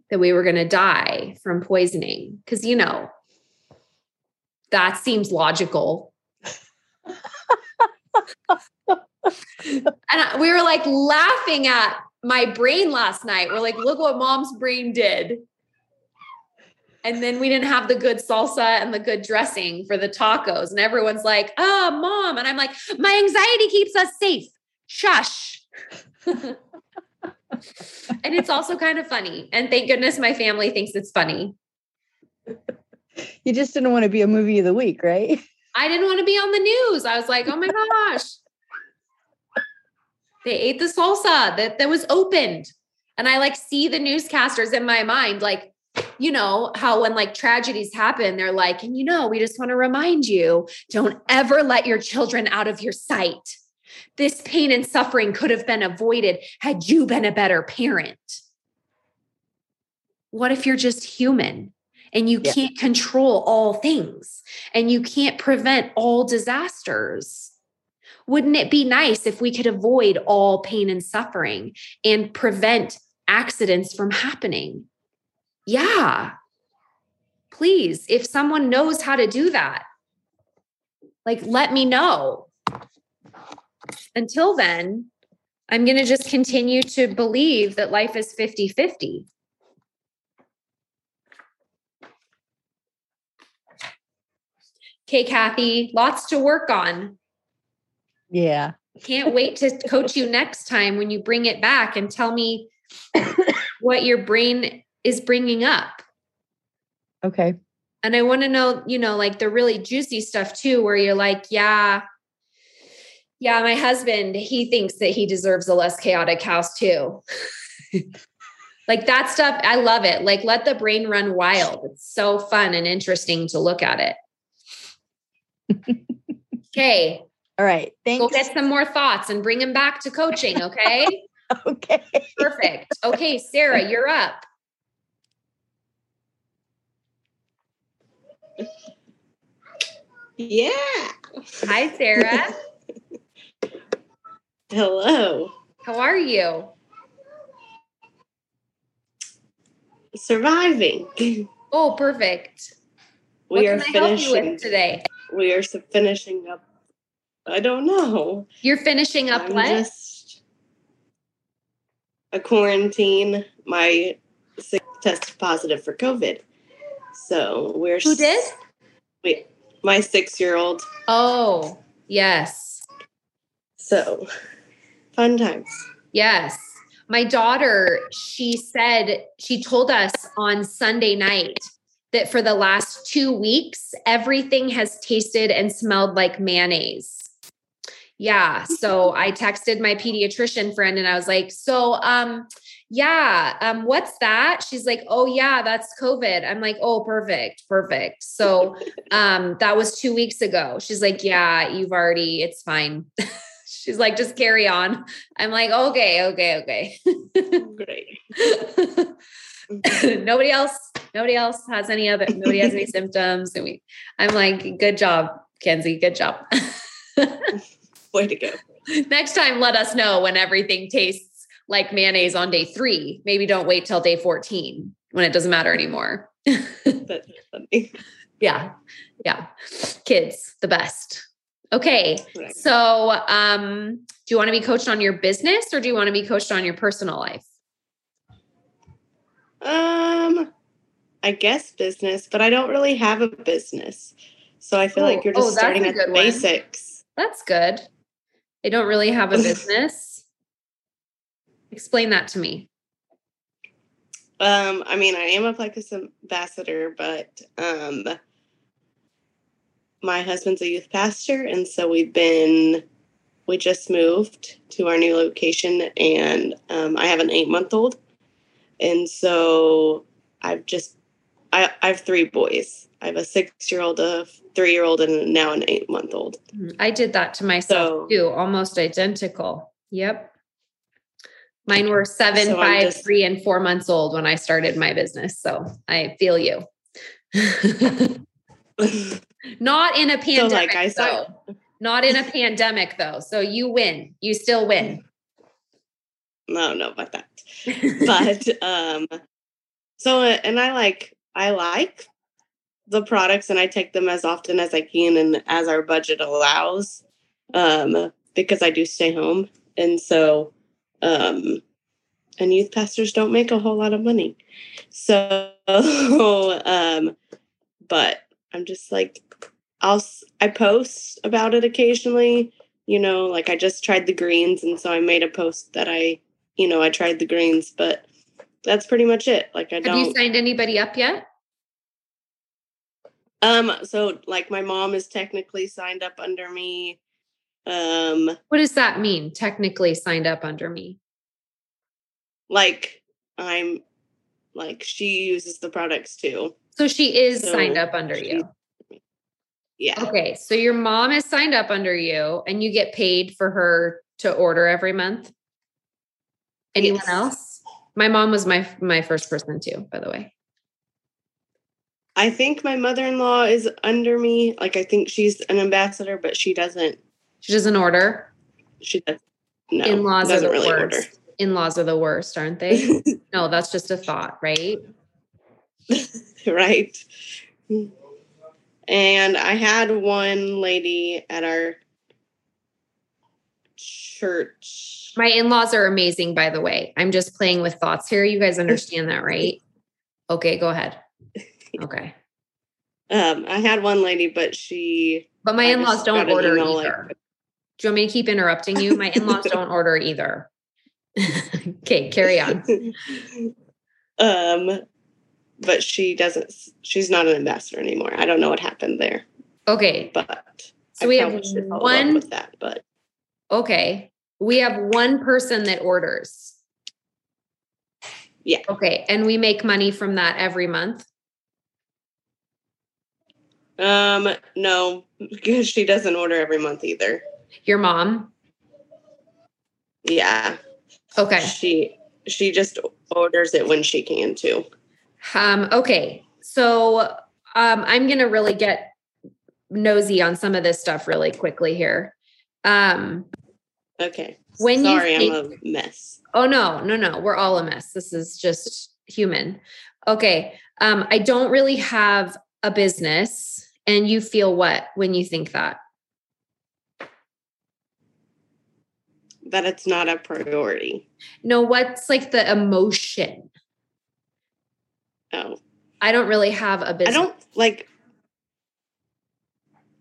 that we were going to die from poisoning because, you know, that seems logical. and we were like laughing at my brain last night. We're like, look what mom's brain did. And then we didn't have the good salsa and the good dressing for the tacos. And everyone's like, oh, mom. And I'm like, my anxiety keeps us safe. Shush. and it's also kind of funny. And thank goodness my family thinks it's funny. You just didn't want to be a movie of the week, right? I didn't want to be on the news. I was like, oh my gosh. they ate the salsa that, that was opened. And I like see the newscasters in my mind, like, you know, how when like tragedies happen, they're like, and you know, we just want to remind you don't ever let your children out of your sight. This pain and suffering could have been avoided had you been a better parent. What if you're just human and you yeah. can't control all things and you can't prevent all disasters? Wouldn't it be nice if we could avoid all pain and suffering and prevent accidents from happening? Yeah. Please, if someone knows how to do that, like let me know. Until then, I'm going to just continue to believe that life is 50 50. Okay, Kathy, lots to work on. Yeah. Can't wait to coach you next time when you bring it back and tell me what your brain is bringing up. Okay. And I want to know, you know, like the really juicy stuff too, where you're like, yeah, yeah, my husband, he thinks that he deserves a less chaotic house too. like that stuff, I love it. Like let the brain run wild. It's so fun and interesting to look at it. okay. All right. Thanks. Go get some more thoughts and bring them back to coaching. Okay. okay. Perfect. Okay, Sarah, you're up. Yeah. Hi, Sarah. Hello. How are you? Surviving. Oh, perfect. We what are finishing today. We are finishing up. I don't know. You're finishing up I'm what? Just a quarantine. My tested positive for COVID. So we're who did? We my six year old. Oh, yes. So fun times. Yes. My daughter, she said, she told us on Sunday night that for the last two weeks, everything has tasted and smelled like mayonnaise. Yeah. So I texted my pediatrician friend and I was like, so, um, yeah, um, what's that? She's like, oh yeah, that's COVID. I'm like, oh, perfect, perfect. So um, that was two weeks ago. She's like, yeah, you've already, it's fine. She's like, just carry on. I'm like, okay, okay, okay. Great. nobody else, nobody else has any other, nobody has any symptoms. And we, I'm like, good job, Kenzie, good job. Way to go. Next time, let us know when everything tastes like mayonnaise on day three. Maybe don't wait till day 14 when it doesn't matter anymore. That's funny. Yeah. Yeah. Kids, the best. Okay. So, um, do you want to be coached on your business or do you want to be coached on your personal life? Um, I guess business, but I don't really have a business. So I feel oh, like you're just oh, starting at the basics. That's good. I don't really have a business. Explain that to me. Um, I mean, I am a Plexus ambassador, but um, my husband's a youth pastor, and so we've been we just moved to our new location, and um, I have an eight month old, and so I've just I, I have three boys. I have a six year old, a three year old, and now an eight month old. I did that to myself so, too, almost identical. Yep. Mine were seven, so five, just, three, and four months old when I started my business. So I feel you. Not in a pandemic. So like I though. Not in a pandemic though. So you win. You still win. No, no, about that. but um so and I like I like the products and I take them as often as I can and as our budget allows. Um because I do stay home. And so um, and youth pastors don't make a whole lot of money. So, um, but I'm just like, I'll, I post about it occasionally, you know, like I just tried the greens. And so I made a post that I, you know, I tried the greens, but that's pretty much it. Like I Have don't. Have you signed anybody up yet? Um, so like my mom is technically signed up under me. Um, what does that mean? Technically signed up under me. Like I'm like she uses the products too. So she is so signed up under you. Yeah. Okay. So your mom is signed up under you and you get paid for her to order every month. Anyone yes. else? My mom was my my first person too, by the way. I think my mother-in-law is under me. Like I think she's an ambassador, but she doesn't she doesn't order. She does. No, in-laws doesn't are the really worst. order. In-laws are the worst, aren't they? no, that's just a thought, right? right. And I had one lady at our church. My in-laws are amazing, by the way. I'm just playing with thoughts here. You guys understand that, right? Okay, go ahead. Okay. Um, I had one lady, but she. But my in-laws don't order either. Like, do you want me to keep interrupting you? My in-laws don't order either. okay, carry on. Um, but she doesn't. She's not an ambassador anymore. I don't know what happened there. Okay, but so I we have one with that. But okay, we have one person that orders. Yeah. Okay, and we make money from that every month. Um, no, because she doesn't order every month either. Your mom? Yeah. Okay. She she just orders it when she can too. Um okay. So um I'm going to really get nosy on some of this stuff really quickly here. Um Okay. When Sorry, think, I'm a mess. Oh no, no, no. We're all a mess. This is just human. Okay. Um I don't really have a business and you feel what when you think that? That it's not a priority. No, what's like the emotion? Oh. I don't really have a business. I don't like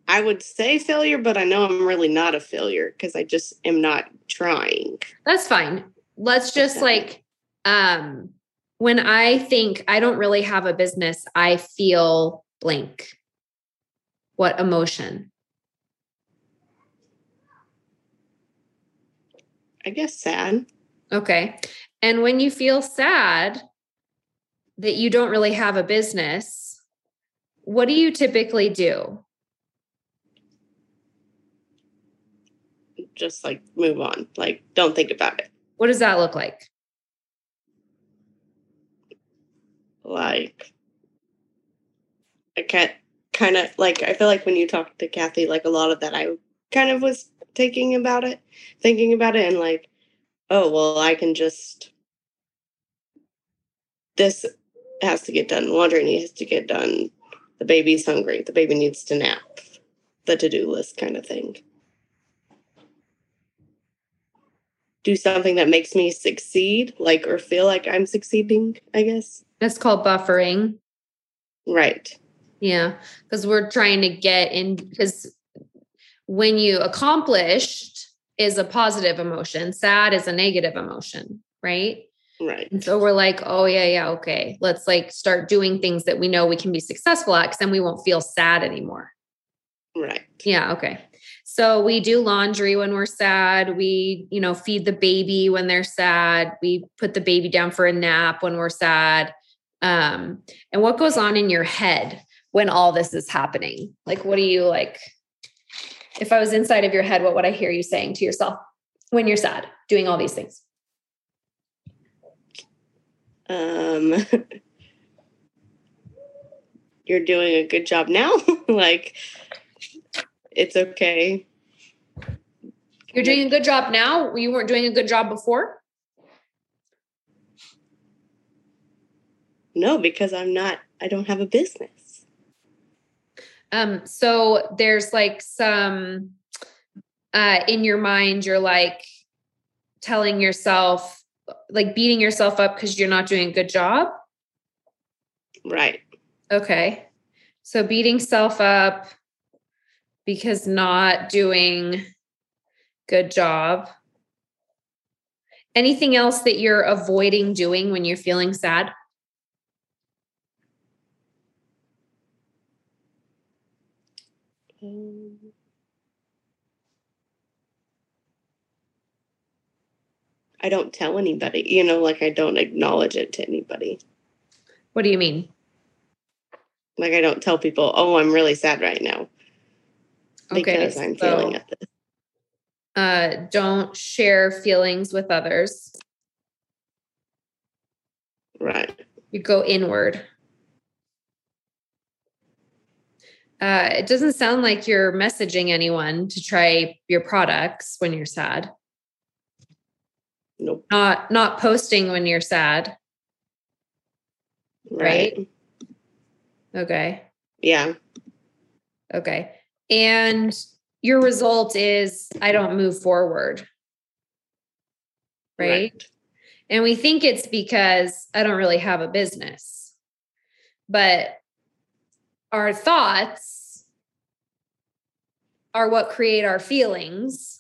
I would say failure, but I know I'm really not a failure because I just am not trying. That's fine. Let's just okay. like um when I think I don't really have a business, I feel blank. What emotion? I guess sad. Okay. And when you feel sad that you don't really have a business, what do you typically do? Just like move on. Like don't think about it. What does that look like? Like I can't kind of like I feel like when you talk to Kathy, like a lot of that I kind of was thinking about it, thinking about it, and like, oh, well, I can just, this has to get done. Laundry needs to get done. The baby's hungry. The baby needs to nap. The to do list kind of thing. Do something that makes me succeed, like, or feel like I'm succeeding, I guess. That's called buffering. Right. Yeah. Because we're trying to get in, because when you accomplished is a positive emotion, sad is a negative emotion. right? Right. And so we're like, oh yeah, yeah, okay. Let's like start doing things that we know we can be successful at because then we won't feel sad anymore. Right. Yeah, okay. So we do laundry when we're sad. We, you know, feed the baby when they're sad. We put the baby down for a nap when we're sad. Um, and what goes on in your head when all this is happening? Like, what do you like? If I was inside of your head, what would I hear you saying to yourself when you're sad, doing all these things? Um, you're doing a good job now. like, it's okay. You're doing a good job now. You weren't doing a good job before. No, because I'm not, I don't have a business. Um, so there's like some uh in your mind, you're like telling yourself, like beating yourself up because you're not doing a good job. Right. Okay. So beating self up because not doing good job. Anything else that you're avoiding doing when you're feeling sad? I don't tell anybody, you know, like I don't acknowledge it to anybody. What do you mean? Like I don't tell people, oh, I'm really sad right now Okay, because I'm so- feeling at this. uh, don't share feelings with others. Right. You go inward. Uh, it doesn't sound like you're messaging anyone to try your products when you're sad. Nope. Not not posting when you're sad. Right. Right. Okay. Yeah. Okay. And your result is I don't move forward. right? And we think it's because I don't really have a business. But our thoughts are what create our feelings.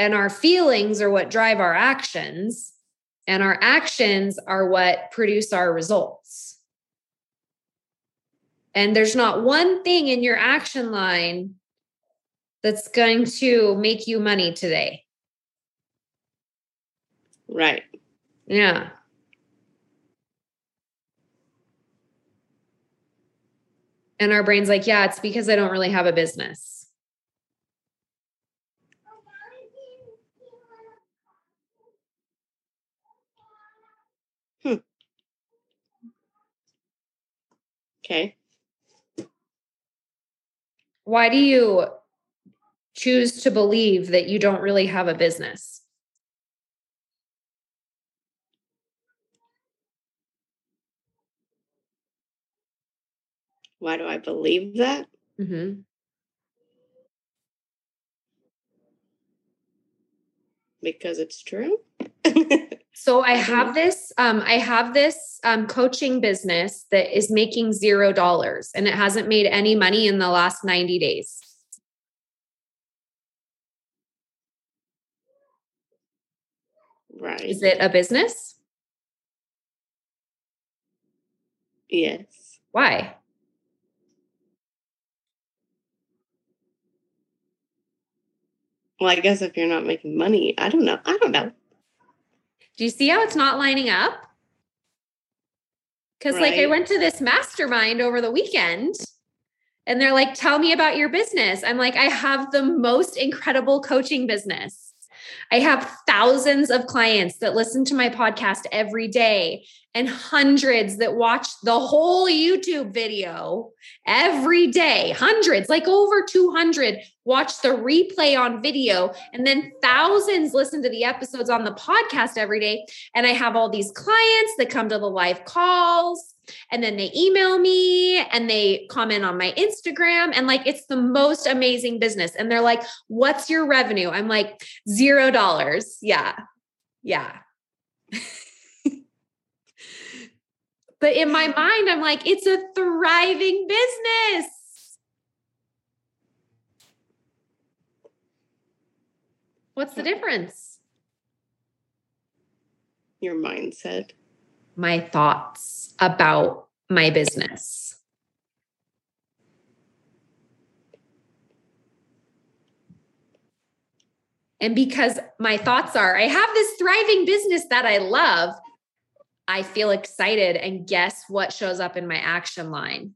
And our feelings are what drive our actions. And our actions are what produce our results. And there's not one thing in your action line that's going to make you money today. Right. Yeah. And our brain's like, yeah, it's because I don't really have a business. Okay. Why do you choose to believe that you don't really have a business? Why do I believe that? Mm-hmm. Because it's true. So I have this, um, I have this um, coaching business that is making zero dollars and it hasn't made any money in the last 90 days. right. Is it a business? Yes. Why? Well, I guess if you're not making money, I don't know. I don't know. Do you see how it's not lining up? Because, like, I went to this mastermind over the weekend and they're like, tell me about your business. I'm like, I have the most incredible coaching business. I have thousands of clients that listen to my podcast every day and hundreds that watch the whole YouTube video every day. Hundreds, like over 200 watch the replay on video, and then thousands listen to the episodes on the podcast every day. And I have all these clients that come to the live calls and then they email me and they comment on my Instagram. And like, it's the most amazing business. And they're like, What's your revenue? I'm like, Zero dollars. Yeah. Yeah. but in my mind, I'm like, It's a thriving business. What's the difference? Your mindset. My thoughts about my business. And because my thoughts are, I have this thriving business that I love, I feel excited. And guess what shows up in my action line?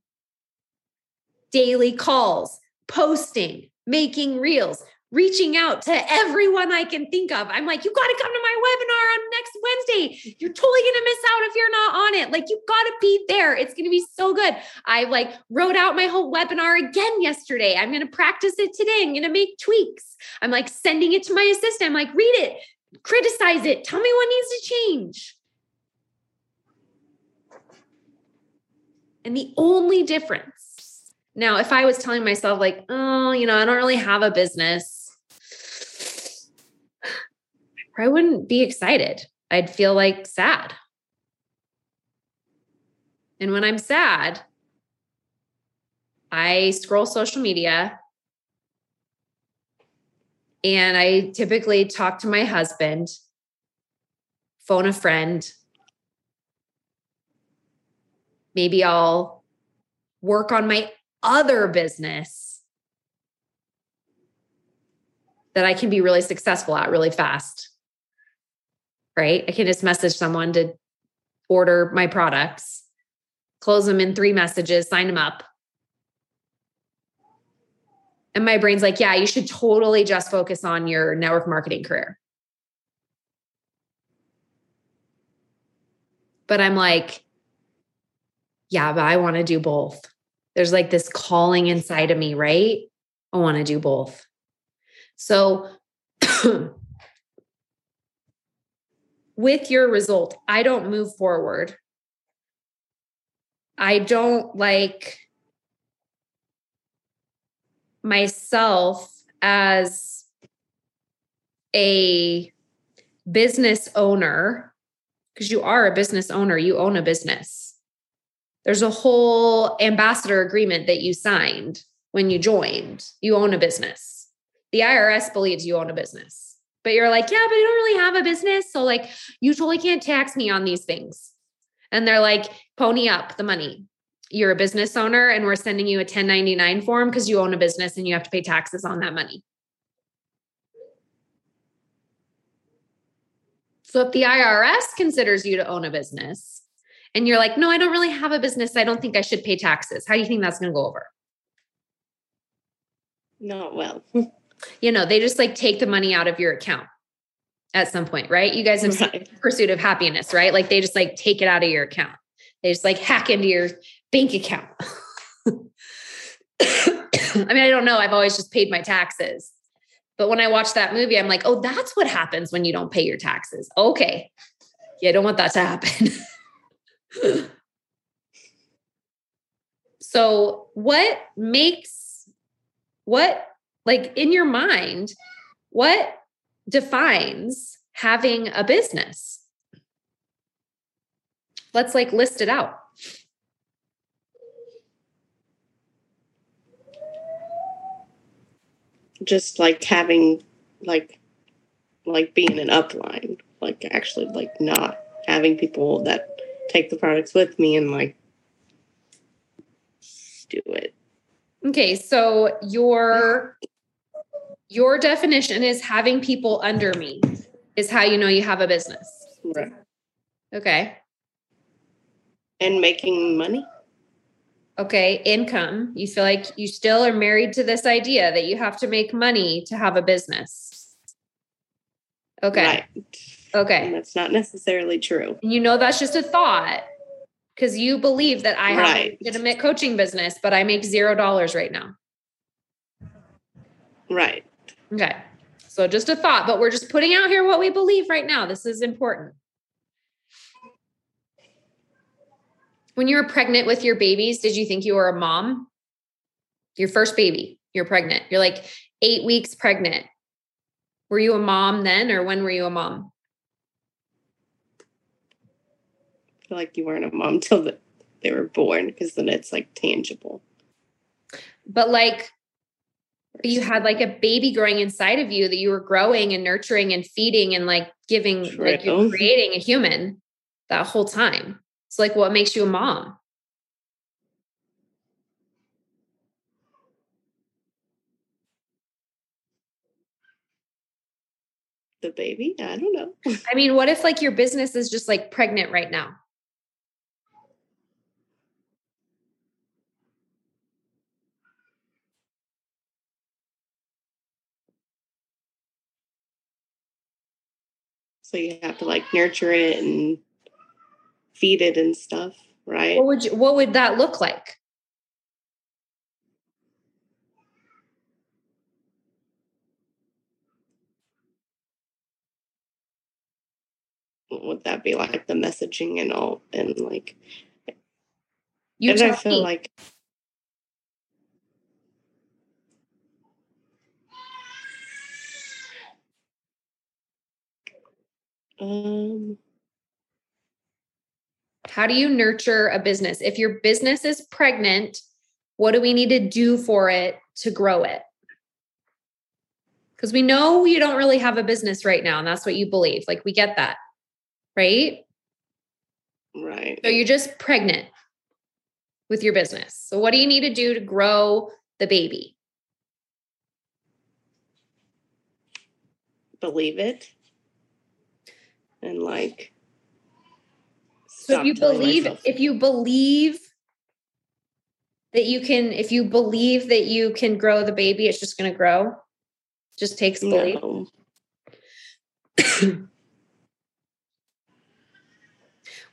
Daily calls, posting, making reels, reaching out to everyone I can think of. I'm like, you got to come to my webinar on next Wednesday. You're totally going to miss out if you're not on it. Like, you got to be there. It's going to be so good. I like wrote out my whole webinar again yesterday. I'm going to practice it today. I'm going to make tweaks. I'm like sending it to my assistant. I'm like, read it, criticize it, tell me what needs to change. And the only difference now, if I was telling myself, like, oh, you know, I don't really have a business, I wouldn't be excited. I'd feel like sad. And when I'm sad, I scroll social media and I typically talk to my husband, phone a friend. Maybe I'll work on my other business that I can be really successful at really fast right? I can just message someone to order my products, close them in three messages, sign them up. And my brain's like, yeah, you should totally just focus on your network marketing career. But I'm like, yeah, but I want to do both. There's like this calling inside of me, right? I want to do both. So with your result, I don't move forward. I don't like myself as a business owner, because you are a business owner, you own a business. There's a whole ambassador agreement that you signed when you joined. You own a business. The IRS believes you own a business but you're like, yeah, but I don't really have a business. So, like, you totally can't tax me on these things. And they're like, pony up the money. You're a business owner, and we're sending you a 1099 form because you own a business and you have to pay taxes on that money. So, if the IRS considers you to own a business and you're like, no, I don't really have a business, I don't think I should pay taxes, how do you think that's going to go over? Not well. you know, they just like take the money out of your account at some point, right? You guys have right. pursuit of happiness, right? Like they just like take it out of your account. They just like hack into your bank account. I mean, I don't know. I've always just paid my taxes. But when I watch that movie, I'm like, oh, that's what happens when you don't pay your taxes. Okay. Yeah, I don't want that to happen. so, what makes what like in your mind, what defines having a business? Let's like list it out. Just like having like like being an upline, like actually like not having people that take the products with me and like do it. Okay, so your your definition is having people under me is how you know you have a business. Right. Okay. And making money. Okay, income. You feel like you still are married to this idea that you have to make money to have a business. Okay. Right. Okay. And that's not necessarily true. And You know that's just a thought because you believe that I have right. a legitimate coaching business, but I make zero dollars right now. Right. Okay. So just a thought, but we're just putting out here what we believe right now. This is important. When you were pregnant with your babies, did you think you were a mom? Your first baby, you're pregnant. You're like eight weeks pregnant. Were you a mom then, or when were you a mom? I feel like you weren't a mom till the, they were born because then it's like tangible. But like But you had like a baby growing inside of you that you were growing and nurturing and feeding and like giving, like you're creating a human that whole time. It's like what makes you a mom? the baby. I don't know. I mean, what if like your business is just like pregnant right now? So you have to like nurture it and feed it and stuff, right? What would you what would that look like? What would that be like the messaging and all and like You and I feel me. like um How do you nurture a business? If your business is pregnant, what do we need to do for it to grow it? Because we know you don't really have a business right now, and that's what you believe. Like, we get that, right? right. So you're just pregnant with your business. So, what do you need to do to grow the baby? Believe it. And like So, if you believe, myself- if you believe that you can, if you believe that you can grow the baby, it's just going to grow. Just takes belief. no.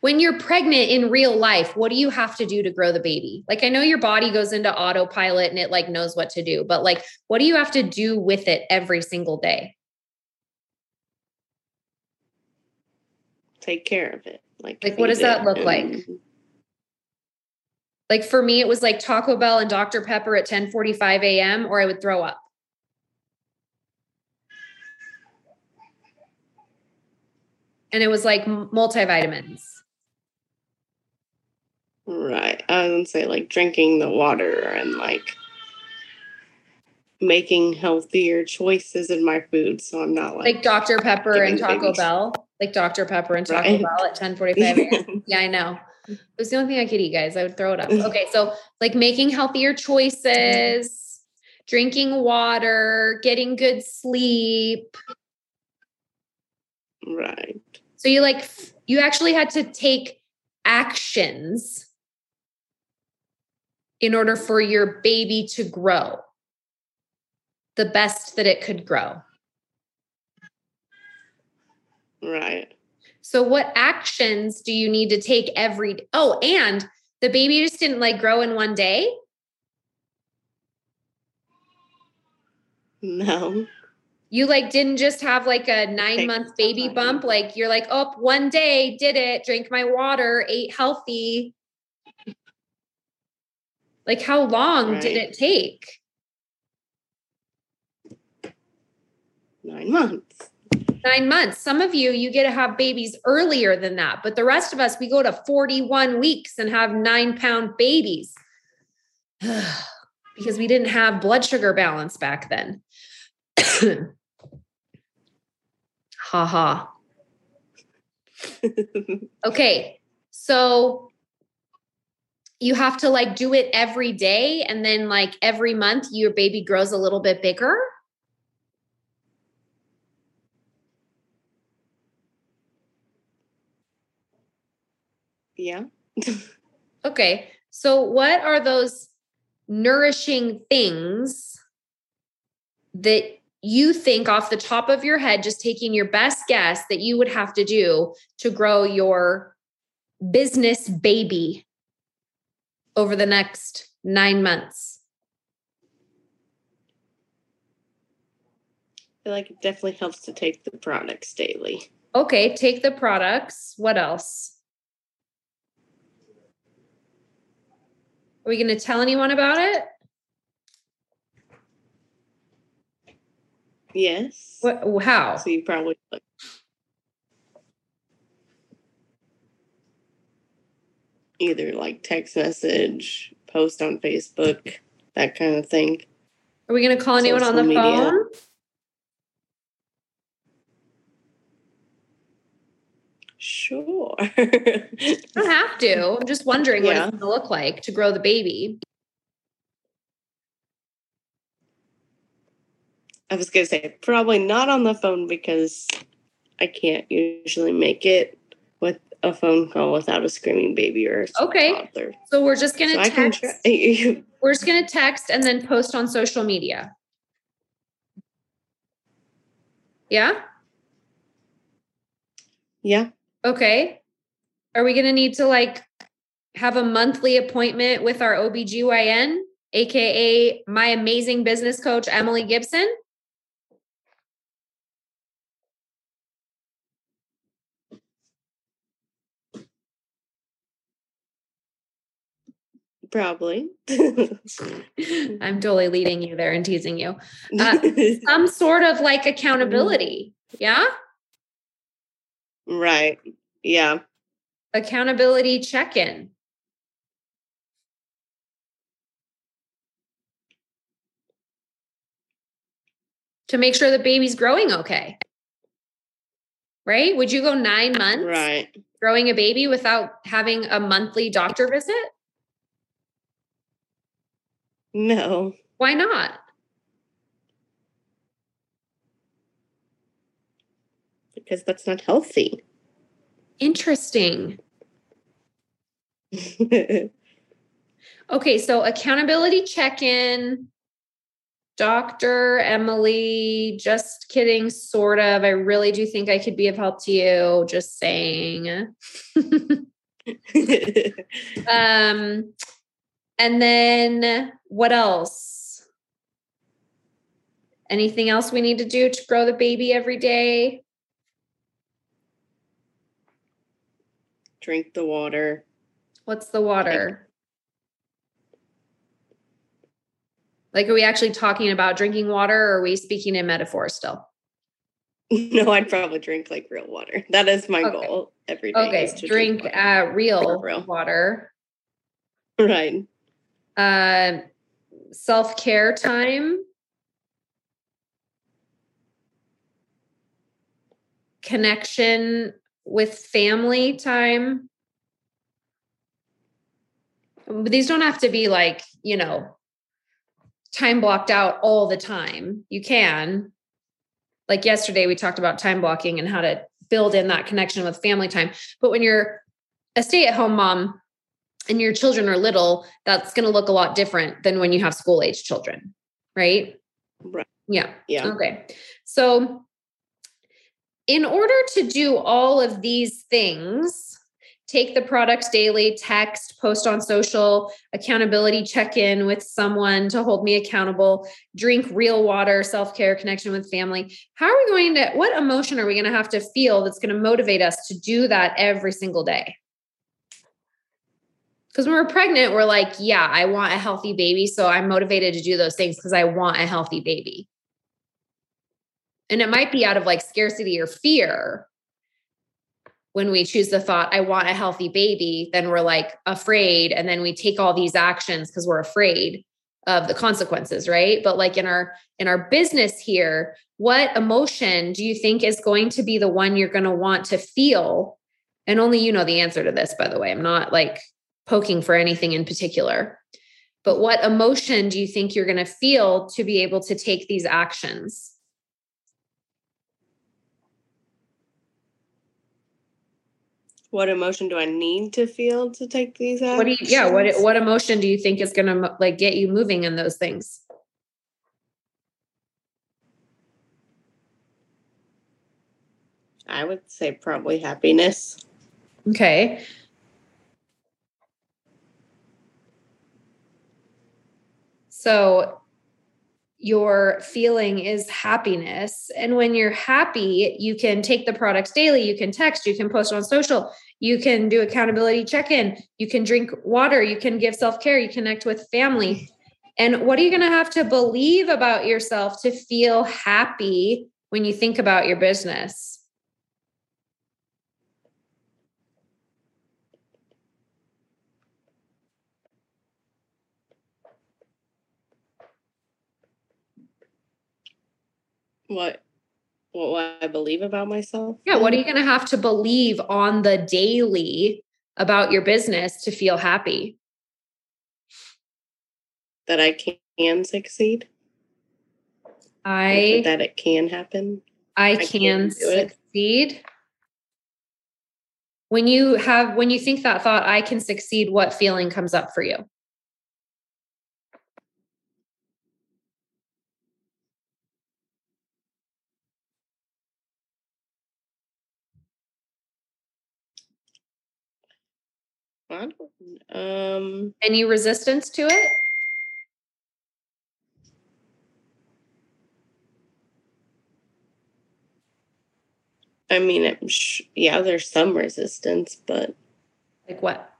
when you're pregnant in real life, what do you have to do to grow the baby? Like I know your body goes into autopilot and it like knows what to do, but like what do you have to do with it every single day? Take care of it. Like, Like, what does that look like? Like for me it was like Taco Bell and Dr Pepper at 10:45 a.m. or I would throw up. And it was like multivitamins. Right. I would say like drinking the water and like making healthier choices in my food. So I'm not like, Like Dr Pepper and Taco babies- Bell. Like Dr Pepper and Taco Right. Bell at 10:45 a.m. Yeah, I know. It was the only thing I could eat, guys. I would throw it up. Okay, so like making healthier choices, drinking water, getting good sleep. right. So you like you actually had to take actions in order for your baby to grow the best that it could grow. Right. So what actions do you need to take every Oh, and the baby just didn't like grow in one day? No. You like didn't just have like a 9 month baby bump like you're like, "Oh, one day did it, drank my water, ate healthy." Like how long did it take? Nine months. Nine months. Some of you, you get to have babies earlier than that, but the rest of us, we go to 41 weeks and have nine pound babies because we didn't have blood sugar balance back then. ha ha. Okay. So you have to like do it every day and then like every month your baby grows a little bit bigger. Yeah. Okay. So, what are those nourishing things that you think off the top of your head, just taking your best guess, that you would have to do to grow your business baby over the next nine months? I feel like it definitely helps to take the products daily. Okay. Take the products. What else? Are we going to tell anyone about it? Yes. What, how? So you probably like either like text message, post on Facebook, that kind of thing. Are we going to call anyone on the media. phone? Sure. You don't have to. I'm just wondering what it's going to look like to grow the baby. I was gonna say probably not on the phone because I can't usually make it with a phone call without a screaming baby or a Okay. toddler. So we're just going to can text. we're just going to text and then post on social media. Yeah. yeah. Okay. Are we going to need to like have a monthly appointment with our OBGYN, AKA my amazing business coach, Emily Gibson? Probably. I'm totally leading you there and teasing you. Uh, some sort of like accountability. Yeah. Right. Yeah. Accountability check in. To make sure the baby's growing okay. Right? Would you go nine months Right. growing a baby without having a monthly doctor visit? No. Why not? Because that's not healthy. Interesting. Okay, so accountability check in. Dr. Emily, just kidding, sort of. I really do think I could be of help to you. Just saying. um, and then what else? Anything else we need to do to grow the baby every day? Drink the water. What's the water? Like, are we actually talking about drinking water or are we speaking in metaphor still? No, I'd probably drink like real water. That is my Okay. goal every day. Okay, is to drink water. uh, real, Real. water. Right. Uh, Self care time. Connection with family time. These don't have to be like, you know, time blocked out all the time. You can. Like yesterday, we talked about time blocking and how to build in that connection with family time. But when you're a stay at home mom and your children are little, that's going to look a lot different than when you have school age children, right? Right. Yeah. Yeah. Okay. So, in order to do all of these things, take the products daily, text, post on social, accountability check in with someone to hold me accountable, drink real water, self care, connection with family. How are we going to, what emotion are we going to have to feel that's going to motivate us to do that every single day? Because when we're pregnant, we're like, yeah, I want a healthy baby. So I'm motivated to do those things because I want a healthy baby. And it might be out of like scarcity or fear. When we choose the thought, I want a healthy baby, then we're like afraid. And then we take all these actions because we're afraid of the consequences, right? But like in our in our business here, what emotion do you think is going to be the one you're going to want to feel? And only you know the answer to this, by the way. I'm not like poking for anything in particular. But what emotion do you think you're going to feel to be able to take these actions? What emotion do I need to feel to take these actions? What do you yeah, what what emotion do you think is going to like get you moving in those things? I would say probably happiness. Okay. So your feeling is happiness. And when you're happy, you can take the products daily, you can text, you can post on social, you can do accountability check in, you can drink water, you can give self care, you connect with family. And what are you going to have to believe about yourself to feel happy when you think about your business? What what I believe about myself? Yeah, what are you going to have to believe on the daily about your business to feel happy? That I can succeed. I that it can happen. I, I can, can succeed. When you have when you think that thought I can succeed, what feeling comes up for you? Um, Any resistance to it? I mean, it, sh- yeah, there's some resistance, but like what?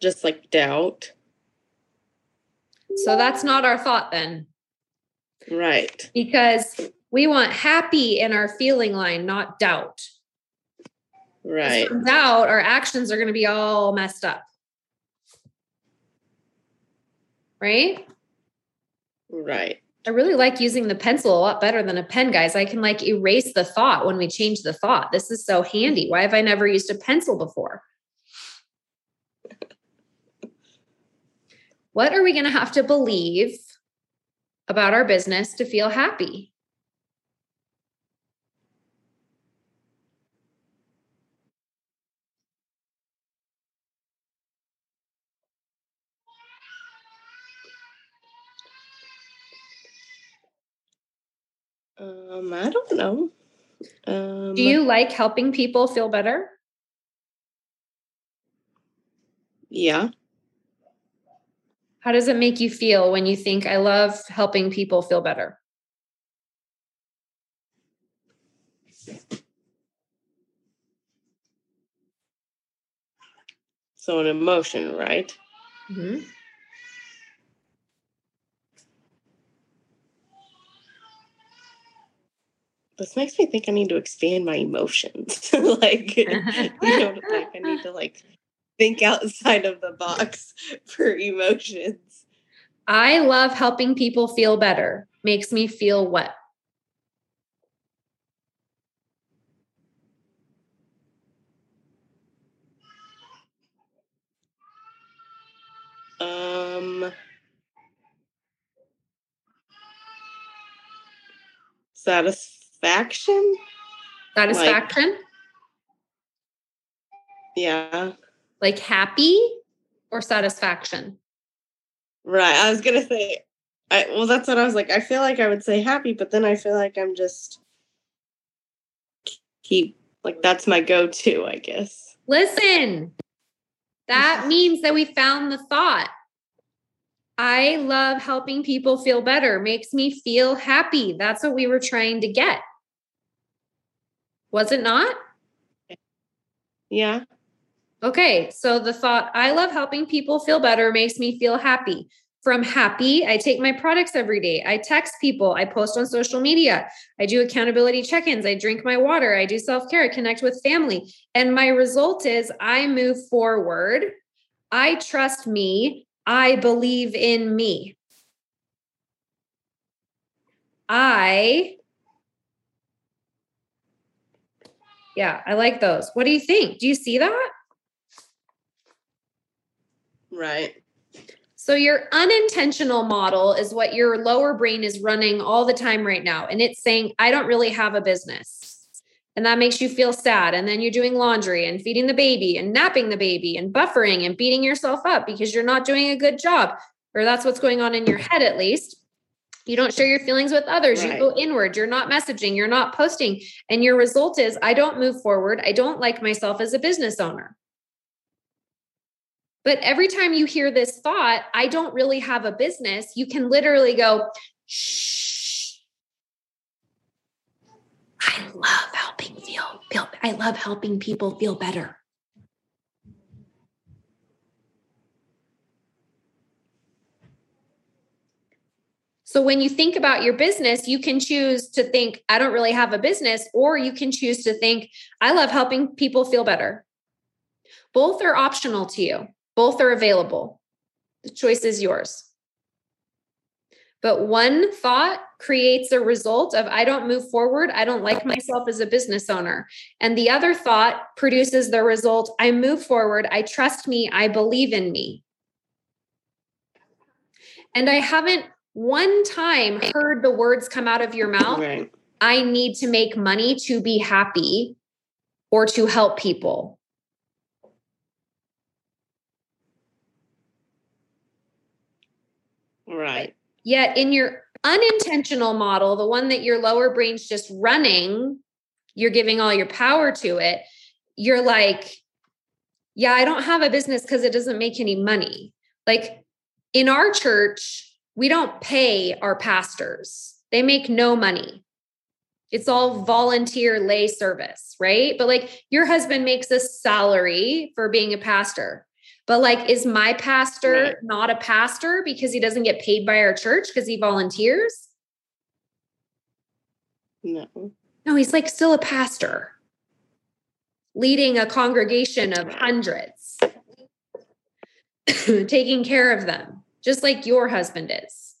Just like doubt. So that's not our thought then. Right. Because we want happy in our feeling line, not doubt. Right. Doubt, our actions are going to be all messed up. Right? Right. I really like using the pencil a lot better than a pen, guys. I can like erase the thought when we change the thought. This is so handy. Why have I never used a pencil before? What are we going to have to believe about our business to feel happy. Um, I don't know. Um, Do you like helping people feel better? Yeah. How does it make you feel when you think, I love helping people feel better? So, an emotion, right? Mm-hmm. This makes me think I need to expand my emotions. like, you know, like I need to like think outside of the box for emotions. I love helping people feel better. Makes me feel what? Um satisfaction? Satisfaction? Like, yeah. Like happy or satisfaction? Right. I was gonna say I well that's what I was like. I feel like I would say happy, but then I feel like I'm just keep like that's my go-to, I guess. Listen. That means that we found the thought. I love helping people feel better, makes me feel happy. That's what we were trying to get. Was it not? Yeah. Okay, so the thought, I love helping people feel better makes me feel happy. From happy, I take my products every day. I text people. I post on social media. I do accountability check ins. I drink my water. I do self care. I connect with family. And my result is I move forward. I trust me. I believe in me. I, yeah, I like those. What do you think? Do you see that? Right. So, your unintentional model is what your lower brain is running all the time right now. And it's saying, I don't really have a business. And that makes you feel sad. And then you're doing laundry and feeding the baby and napping the baby and buffering and beating yourself up because you're not doing a good job. Or that's what's going on in your head, at least. You don't share your feelings with others. Right. You go inward. You're not messaging. You're not posting. And your result is, I don't move forward. I don't like myself as a business owner. But every time you hear this thought, I don't really have a business, you can literally go, shh. I love helping feel, feel I love helping people feel better. So when you think about your business, you can choose to think, I don't really have a business, or you can choose to think, I love helping people feel better. Both are optional to you. Both are available. The choice is yours. But one thought creates a result of I don't move forward. I don't like myself as a business owner. And the other thought produces the result I move forward. I trust me. I believe in me. And I haven't one time heard the words come out of your mouth Right. I need to make money to be happy or to help people. Right. Yet in your unintentional model, the one that your lower brain's just running, you're giving all your power to it. You're like, yeah, I don't have a business because it doesn't make any money. Like in our church, we don't pay our pastors, they make no money. It's all volunteer lay service, right? But like your husband makes a salary for being a pastor. But like, is my pastor Right. not a pastor because he doesn't get paid by our church because he volunteers? No. No, he's like still a pastor, leading a congregation of hundreds, taking care of them, just like your husband is.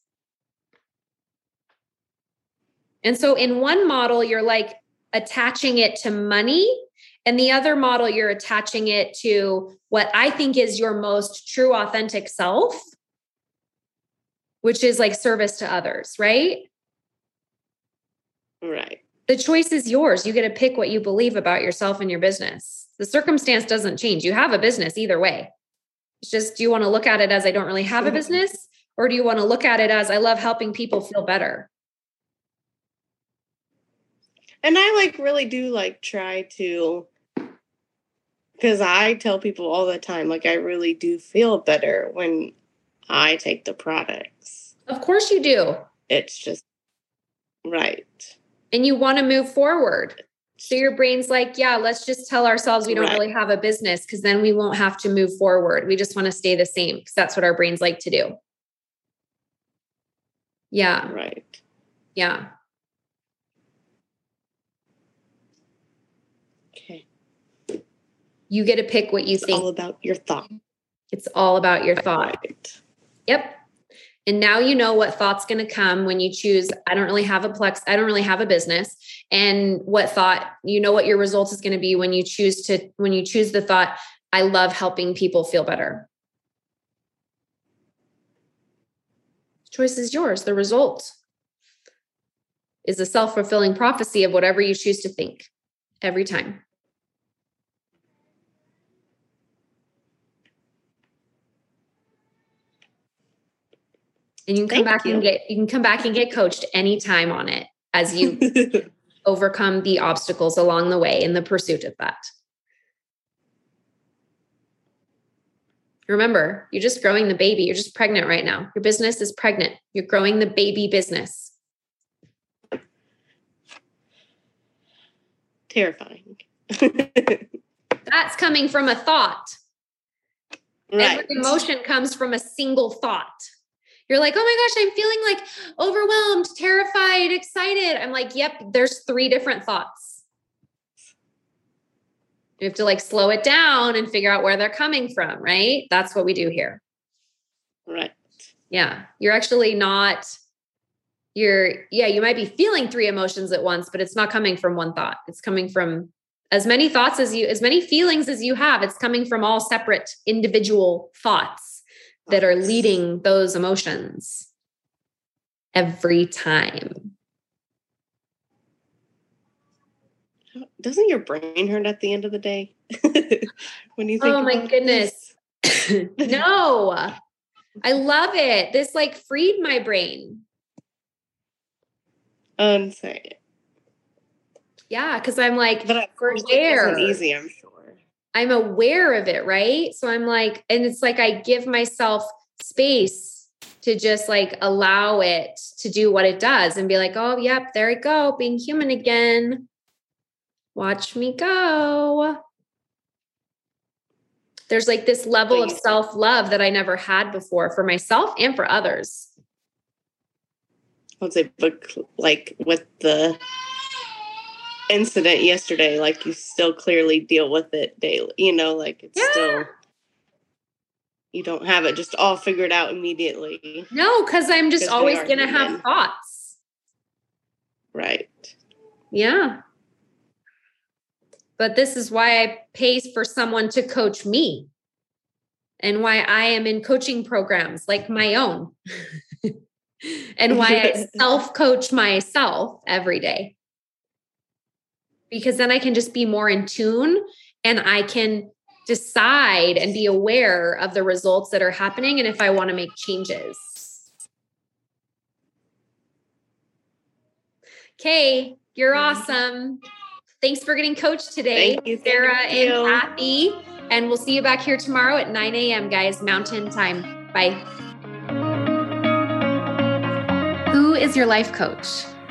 And so, in one model, you're like attaching it to money. And the other model, you're attaching it to what I think is your most true, authentic self, which is like service to others, right? Right. the choice is yours. You get to pick what you believe about yourself and your business. The circumstance doesn't change. You have a business either way. It's just, do you want to look at it as I don't really have a business? Or do you want to look at it as I love helping people feel better? And I like really do like try to because I tell people all the time, like I really do feel better when I take the products. Of course you do. It's just right. And you want to move forward. So your brain's like, yeah, let's just tell ourselves we don't Right. really have a business because then we won't have to move forward. We just want to stay the same because that's what our brains like to do. Yeah. Right. Yeah. Okay. You get to pick what you It's think. all about your thought. It's all about your thought. Right. Yep. And now you know what thought's going to come when you choose I don't really have a plex, I don't really have a business and what thought you know what your result is going to be when you choose to when you choose the thought I love helping people feel better. Choice is yours. The result is a self-fulfilling prophecy of whatever you choose to think every time. And you can come Thank back and get you can come back and get coached anytime on it as you overcome the obstacles along the way in the pursuit of that. Remember, you're just growing the baby. You're just pregnant right now. Your business is pregnant. You're growing the baby business. Terrifying. That's coming from a thought. right. Every emotion comes from a single thought. You're like, oh my gosh, I'm feeling like overwhelmed, terrified, excited. I'm like, yep, there's three different thoughts. You have to like slow it down and figure out where they're coming from, right? That's what we do here. Right. Yeah. You're actually not, you're, yeah, you might be feeling three emotions at once, but it's not coming from one thought. It's coming from as many thoughts as you, as many feelings as you have. It's coming from all separate individual thoughts that are leading those emotions every time. Doesn't your brain hurt at the end of the day? when you think Oh my goodness. no, I love it. This like freed my brain. It. Yeah. Cause I'm like, But For it where? easy, I'm sure. I'm aware of it, right? So I'm like, and it's like I give myself space to just like allow it to do what it does and be like, oh, yep, there we go, being human again. Watch me go. There's like this level of self love that I never had before for myself and for others. I would say, but like with the incident yesterday, like you still clearly deal with it daily. You know, like it's Yeah. still you don't have it just all figured out immediately. No, because I'm just always going to have thoughts. Right. Yeah. But this is why I pay for someone to coach me and why I am in coaching programs like my own. and why I self coach myself every day. Because then I can just be more in tune and I can decide and be aware of the results that are happening and if I want to make changes. Okay, you're mm-hmm. awesome. Thanks for getting coached today, Thank you, Sarah thank and. Kathy. And we'll see you back here tomorrow at 9 a.m., guys, Mountain Time. Bye. Who is your life coach?